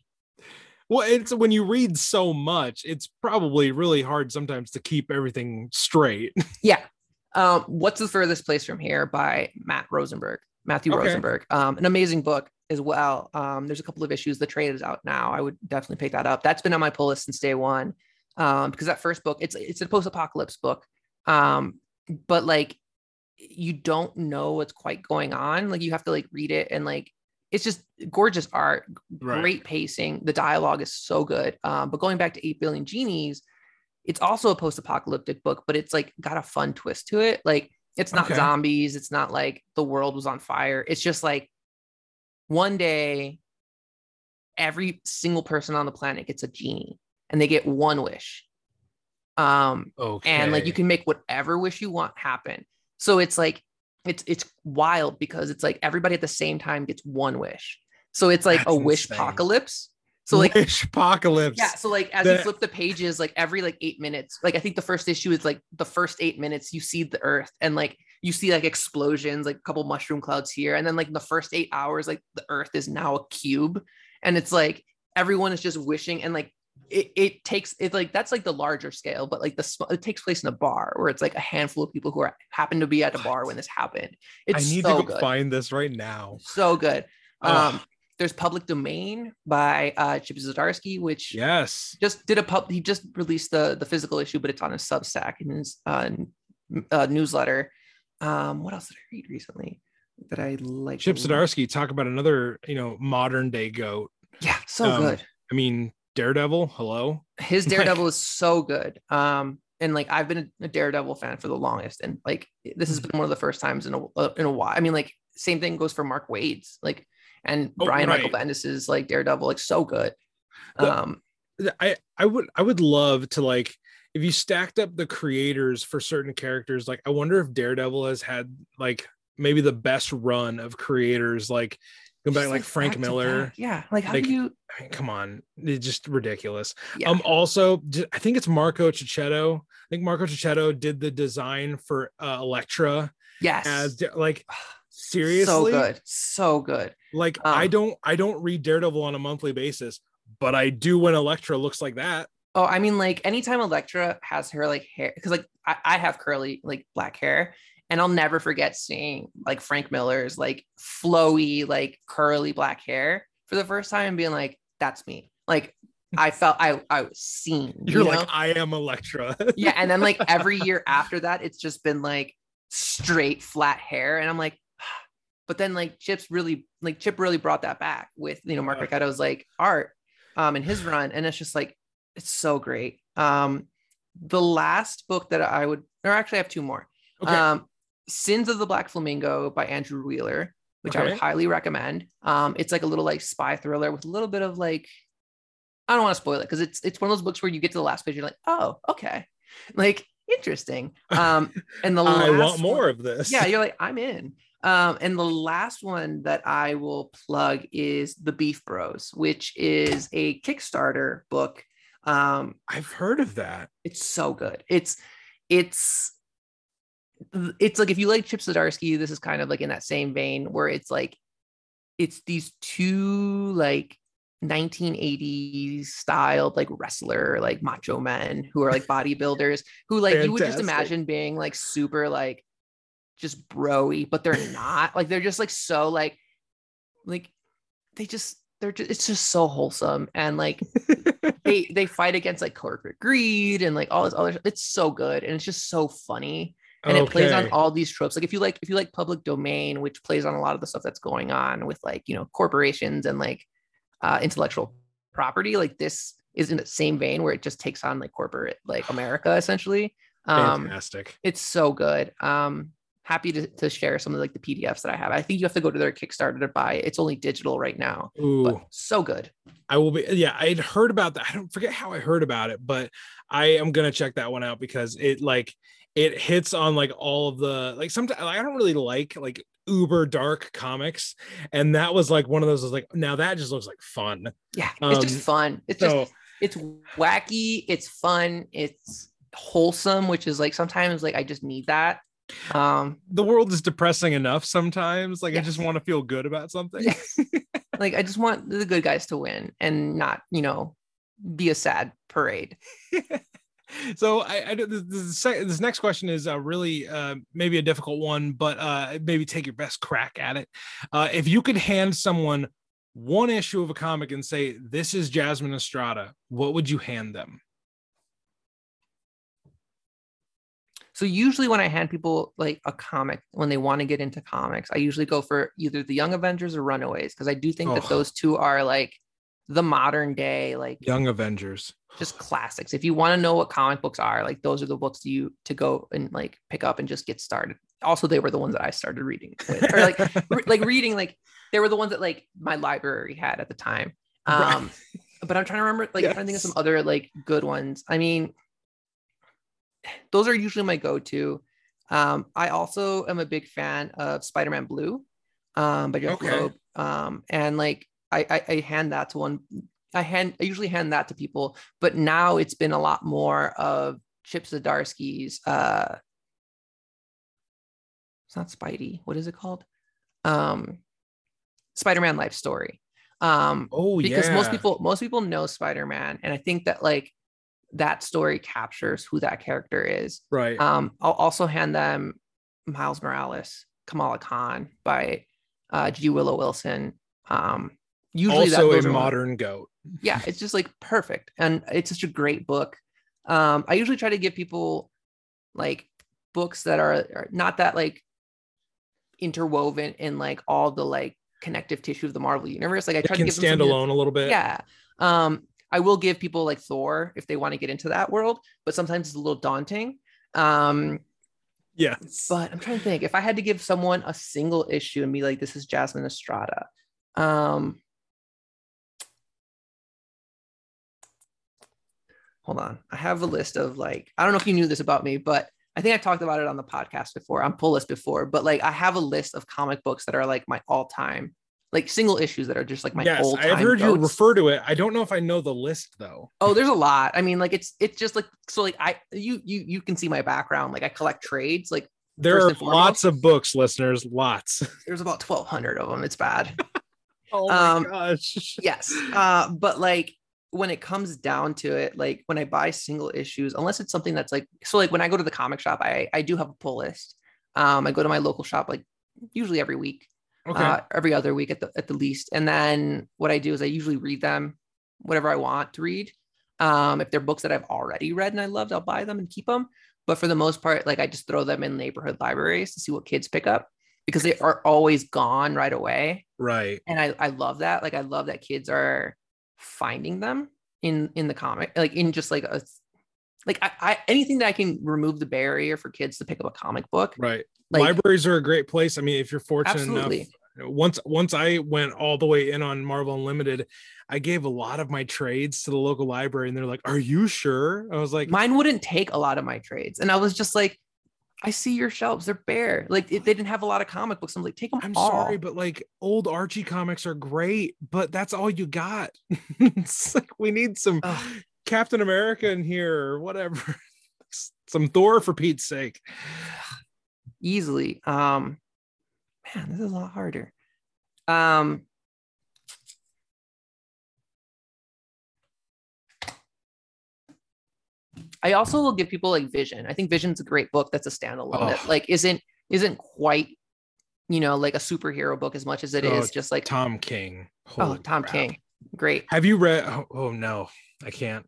Well, it's when you read so much, it's probably really hard sometimes to keep everything straight. Yeah. Um, What's the furthest place from here by Matt Rosenberg, Matthew Okay. Rosenberg. Um, an amazing book as well. Um, there's a couple of issues. The trade is out now. I would definitely pick that up. That's been on my pull list since day one. Um, because that first book, it's it's a post-apocalypse book. Um, but like you don't know what's quite going on. Like you have to like read it and like it's just gorgeous art, Right. great pacing. The dialogue is so good. Um, but going back to 8 billion genies, it's also a post-apocalyptic book, but it's like got a fun twist to it. Like it's not Okay. zombies, it's not like the world was on fire. It's just like one day every single person on the planet gets a genie and they get one wish. Um, Okay. and like you can make whatever wish you want happen. So it's like it's it's wild because it's like everybody at the same time gets one wish. So it's like That's a wish apocalypse. So like Wish apocalypse. yeah, so like as you flip the pages, like every like eight minutes, like I think the first issue is like the first eight minutes, you see the earth and like you see like explosions, like a couple mushroom clouds here. And then like the first eight hours, like the earth is now a cube. And it's like everyone is just wishing and like it, it takes it like that's like the larger scale, but like the it takes place in a bar where it's like a handful of people who are happen to be at a bar when this happened. It's I need so to go good. find this right now. so good. Ugh. Um, there's Public Domain by uh, Chip Zdarsky, which yes. just did a pub. He just released the the physical issue, but it's on his Substack and his uh, uh, newsletter. Um, what else did I read recently that I like? Chip Zdarsky, talk about another, you know, modern day goat. Yeah, so Um, good. I mean, Daredevil. Hello. His Daredevil is so good. Um, and like I've been a Daredevil fan for the longest, and like this has been one of the first times in a uh, in a while. I mean, like same thing goes for Mark Waid's like and Oh, Brian Michael right. Bendis's like Daredevil, like so good. Well, Um, I I would I would love to like if you stacked up the creators for certain characters. Like I wonder if Daredevil has had like maybe the best run of creators. Like going back just, like Frank Miller. back. Yeah, like how Like, do you? I mean, come on, it's just ridiculous. Yeah, Um, also, I think it's Marco Checchetto. I think Marco Checchetto did the design for uh, Elektra yes, as like seriously, so good, so good. Like I Um, don't, I don't read Daredevil on a monthly basis, but I do when Elektra looks like that. Oh, I mean, like anytime Elektra has her like hair, because like I, I have curly like black hair, and I'll never forget seeing like Frank Miller's like flowy like curly black hair for the first time and being like, "That's me." Like I felt I I was seen. you You're know? like, I am Elektra. yeah, and then like every year after that, it's just been like straight flat hair, and I'm like. But then, like Chip's really, like Chip really brought that back with you know Mark Yeah. Riccato's like art, um, in his run, and it's just like it's so great. Um, the last book that I would, or actually, I have two more. okay. Um, Sins of the Black Flamingo by Andrew Wheeler, which I would highly recommend. Um, it's like a little like spy thriller with a little bit of like, I don't want to spoil it because it's it's one of those books where you get to the last page, you're like, oh, okay, like interesting. Um, and the I last want one- more of this. yeah, you're like, I'm in. Um, and the last one that I will plug is The Beef Bros, which is a Kickstarter book. Um, I've heard of that. it's so good. It's it's it's like if you like Chip Zdarsky, this is kind of like in that same vein where it's like it's these two like 1980s styled like wrestler like macho men who are like bodybuilders who like you would just imagine being like super like just broy but they're not. Like they're just like so like like they just they're just it's just so wholesome and like they they fight against like corporate greed and like all this other it's so good and it's just so funny and it plays on all these tropes. Like if you like if you like public domain which plays on a lot of the stuff that's going on with like you know corporations and like uh intellectual property like this is in the same vein where it just takes on like corporate like america essentially. Um Fantastic. it's so good. Um happy to, to share some of like the pdfs that i have. I think you have to go to their kickstarter to buy it. It's only digital right now Ooh. but so good. I will be yeah, I'd heard about that. I don't forget how I heard about it, but I am gonna check that one out because it like it hits on like all of the like sometimes I don't really like like uber dark comics. And that was like one of those was like, now that just looks like fun. yeah it's just Um, fun it's just it's wacky it's fun it's wholesome which is like sometimes like i just need that um the world is depressing enough sometimes. Like I just want to feel good about something. like i just want the good guys to win and not you know be a sad parade so I, I this, this, this next question is a really uh, maybe a difficult one, but uh, maybe take your best crack at it. Uh, if you could hand someone one issue of a comic and say, "This is Jasmine Estrada," what would you hand them? so usually when i hand people like a comic when they want to get into comics i usually go for either the young avengers or runaways because i do think Oh. that those two are like the modern day like Young Avengers. just classics. If you want to know what comic books are, like those are the books you to go and like pick up and just get started. Also, they were the ones that I started reading with, or like re- like reading like they were the ones that like my library had at the time. Right. Um, but I'm trying to remember like I'm trying to think of some other like good ones. I mean, those are usually my go-to. Um, I also am a big fan of Spider-Man Blue, um, by Jeph Okay. Loeb. Um, and like I, I I hand that to one. I hand I usually hand that to people, but now it's been a lot more of Chip Zdarsky's uh it's not Spidey. What is it called? Um Spider-Man life story. Um Oh because yeah. most people most people know Spider-Man and I think that like that story captures who that character is. right. Um I'll also hand them Miles Morales, Kamala Khan by uh G Willow Wilson. Um usually that, also those a modern goat. yeah it's just like perfect and it's such a great book um i usually try to give people like books that are, are not that like interwoven in like all the like connective tissue of the marvel universe like i It try to can give stand alone a little bit. yeah um I will give people like Thor if they want to get into that world, but sometimes it's a little daunting. Um, yes. but I'm trying to think if I had to give someone a single issue and be like, this is Jasmine Estrada. Um, hold on. I have a list of like, I don't know if you knew this about me, but I think I talked about it on the podcast before, on pull list before, but like I have a list of comic books that are like my all time, like single issues that are just like my yes, old I've heard you refer to it. I don't know if I know the list though. Oh, there's a lot. I mean, like it's it's just like so like I you you you can see my background. Like I collect trades. Like There are lots of books, listeners. Lots. there's about 1,200 of them. It's bad. Oh my Um, gosh. yes uh but like when it comes down to it like when i buy single issues unless it's something that's like so like when i go to the comic shop i i do have a pull list. Um i go to my local shop like usually every week Okay. uh, every other week at the at the least. And then what i do is i usually read them whatever i want to read. Um if they're books that i've already read and i loved i'll buy them and keep them but for the most part like i just throw them in neighborhood libraries to see what kids pick up because they are always gone right away. Right. and I, I love that. Like i love that kids are finding them in in the comic like in just like a like I, I anything that i can remove the barrier for kids to pick up a comic book Right. like Libraries are a great place. I mean, if you're fortunate absolutely enough. Once once I went all the way in on Marvel Unlimited, I gave a lot of my trades to the local library and they're like, Are you sure? I was like, mine wouldn't take a lot of my trades and i was just like i see your shelves they're bare like if they didn't have a lot of comic books i'm like take them I'm all sorry, but like old Archie comics are great, but that's all you got. it's like we need some Ugh. Captain America in here or whatever. some Thor for Pete's sake. easily um man this is a lot harder um I also will give people like Vision. I think Vision's a great book that's a standalone that Oh. like isn't isn't quite you know like a superhero book as much as it is Oh, just like Tom King. oh Holy Tom crap. King. Great. Have you read? Oh, oh, no, I can't.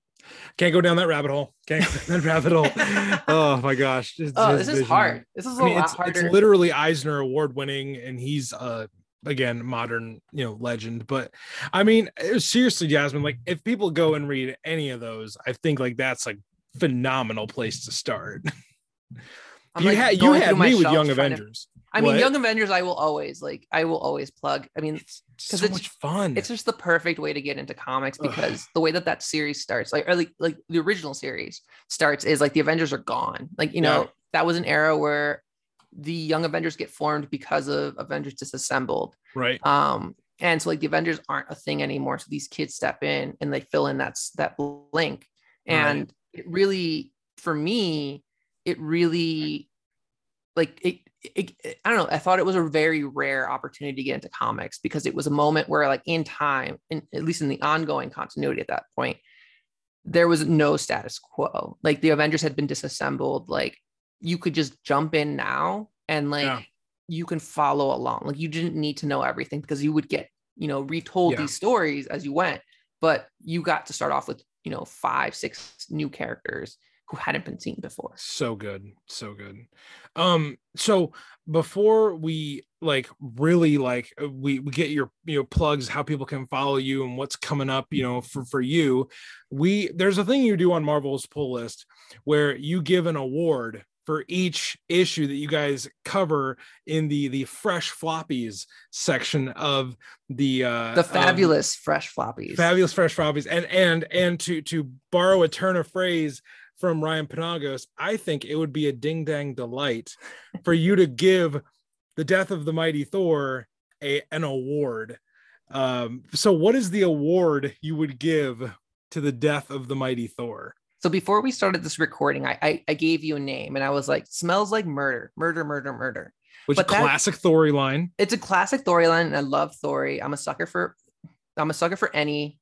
Can't go down that rabbit hole. Can't go down that rabbit hole. Oh my gosh. His- Oh, his this is hard. This is a I mean, lot it's, harder. it's literally Eisner Award winning, and he's uh again modern you know legend. But I mean, seriously, Jasmine, like if people go and read any of those, I think like that's a phenomenal place to start. I'm, you like, had you had me with Young trying to- Avengers. I mean, What? Young Avengers, I will always like. I will always plug. I mean, It's 'Cause so it's- much fun. it's just the perfect way to get into comics Ugh. because the way that that series starts like or like like the original series starts is like the avengers are gone like you know that was an era where the young avengers get formed because of avengers disassembled right. um and so like the avengers aren't a thing anymore so these kids step in and they fill in that's that blank and it really for me it really like it, it, it- I don't know. I thought it was a very rare opportunity to get into comics because it was a moment where, like, in time, in, at least in the ongoing continuity at that point, there was no status quo. Like the Avengers had been disassembled. Like you could just jump in now and like Yeah. you can follow along. Like you didn't need to know everything because you would get, you know, retold Yeah. these stories as you went. But you got to start off with, you know, five, six new characters who hadn't been seen before. so good so good um so before we like really like uh, we, we get your you know plugs how people can follow you and what's coming up you know for for you we there's a thing you do on marvel's pull list where you give an award for each issue that you guys cover in the the fresh floppies section of the uh The of- fabulous fresh floppies. fabulous fresh floppies. And and and to to borrow a turn of phrase from ryan penagos i think it would be a ding dang delight for you to give the death of the mighty thor a an award. Um so what is the award you would give to the death of the mighty thor So before we started this recording, I, I I gave you a name and I was like, smells like murder, murder, murder, murder. which But classic storyline It's a classic storyline, and I love Thori. I'm a sucker for I'm a sucker for any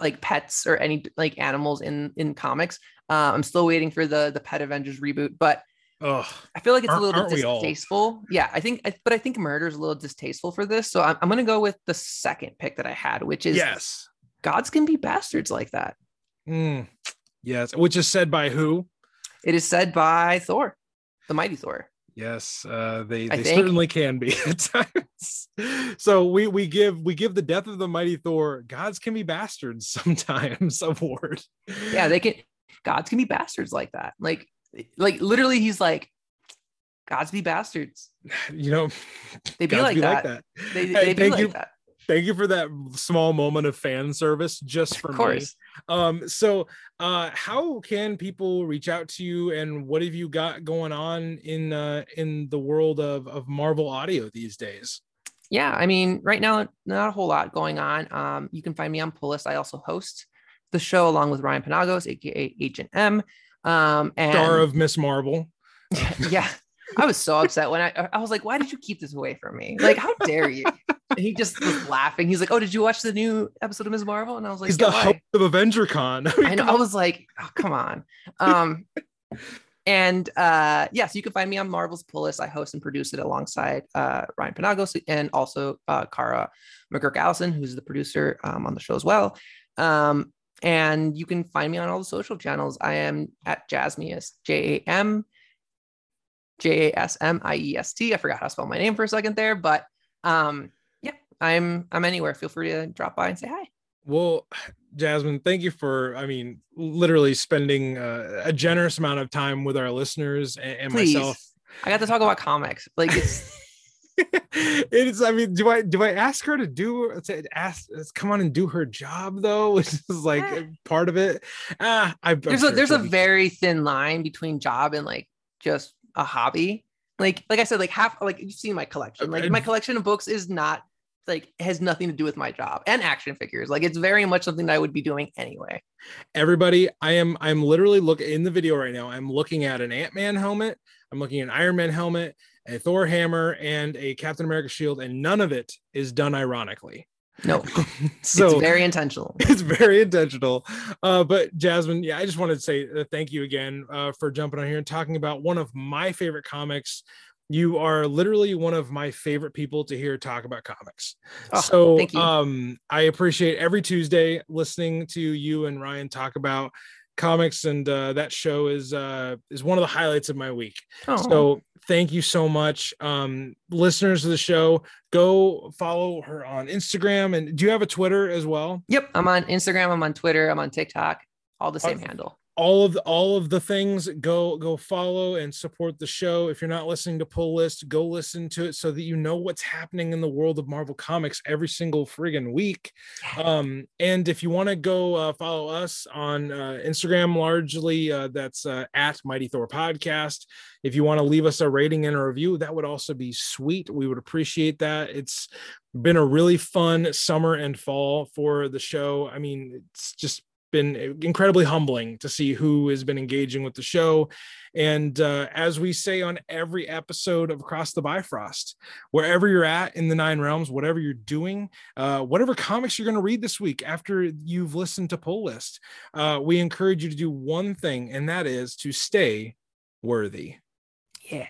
like pets or any like animals in in comics. Uh, I'm still waiting for the the Pet Avengers reboot, but oh I feel like it's a Aren't- little bit distasteful. Yeah, I think, I- but I think murder is a little distasteful for this. So I'm, I'm gonna go with the second pick that I had, which is yes gods can be bastards like that. Mm, yes which is said by who It is said by Thor, the mighty Thor. Yes, uh, they I they think. certainly can be at times. So we we give we give the death of the mighty Thor gods can be bastards sometimes award. Yeah, they can. Gods can be bastards like that. Like, like literally, he's like, gods be bastards. You know, They be, gods like, that. They, Hey, they be thank like you. that. Thank you for that small moment of fan service just for Of me. course. Um, so uh how can people reach out to you and what have you got going on in uh in the world of of Marvel audio these days? Yeah, I mean, right now, not a whole lot going on. Um, you can find me on Pull List. I also host the show along with Ryan Penagos, aka Agent M. Um, and Star of Ms. Marvel. yeah, I was so upset when I I was like, why did you keep this away from me? Like, how dare you? And he just was laughing. He's like, oh, did you watch the new episode of Ms. Marvel? And I was like, He's the host of Avenger Con. I know. I was like, oh, come on. Um, and uh, yes, you can find me on Marvel's Pull List. I host and produce it alongside uh, Ryan Penagos and also uh, Cara McGurk Allison, who's the producer um, on the show as well. Um, and you can find me on all the social channels. I am at Jasmiest, J A M J A S M I E S T. I forgot how to spell my name for a second there, but um, yeah, I'm I'm anywhere. Feel free to drop by and say hi. Well, Jasmine, thank you for, I mean, literally spending uh, a generous amount of time with our listeners and, and myself. I got to talk about comics. Like it's it's, I mean, do I do I ask her to do to ask come on and do her job though, which is like Eh. part of it? Ah, I, I'm there's sure a there's a be- very thin line between job and like just a hobby. Like like I said, like half like you've seen my collection. Like my collection of books is not like has nothing to do with my job and action figures. Like it's very much something that I would be doing anyway. everybody i am i'm literally looking in the video right now i'm looking at an ant-man helmet i'm looking at an iron man helmet a thor hammer and a captain america shield and none of it is done ironically No, so it's very intentional. it's very intentional uh but jasmine yeah i just wanted to say uh, thank you again uh, for jumping on here and talking about one of my favorite comics you are literally one of my favorite people to hear talk about comics Oh, so thank you. um i appreciate every tuesday listening to you and ryan talk about comics and uh that show is uh is one of the highlights of my week Oh, so thank you so much um listeners of the show go follow her on instagram and do you have a twitter as well yep. I'm on Instagram. I'm on Twitter. I'm on TikTok. All the same Uh, handle. All of the, all of the things go go follow and support the show. If you're not listening to pull list go listen to it so that you know what's happening in the world of marvel comics every single friggin week. Um and if you want to go uh, follow us on uh, instagram largely uh, that's uh, at mighty thor podcast. If you want to leave us a rating and a review that would also be sweet. We would appreciate that. It's been a really fun summer and fall for the show. I mean it's just been incredibly humbling to see who has been engaging with the show. And uh, as we say on every episode of Across the Bifrost, wherever you're at in the nine realms, whatever you're doing, uh, whatever comics you're going to read this week after you've listened to Pull List, uh, we encourage you to do one thing, and that is to stay worthy. Yeah.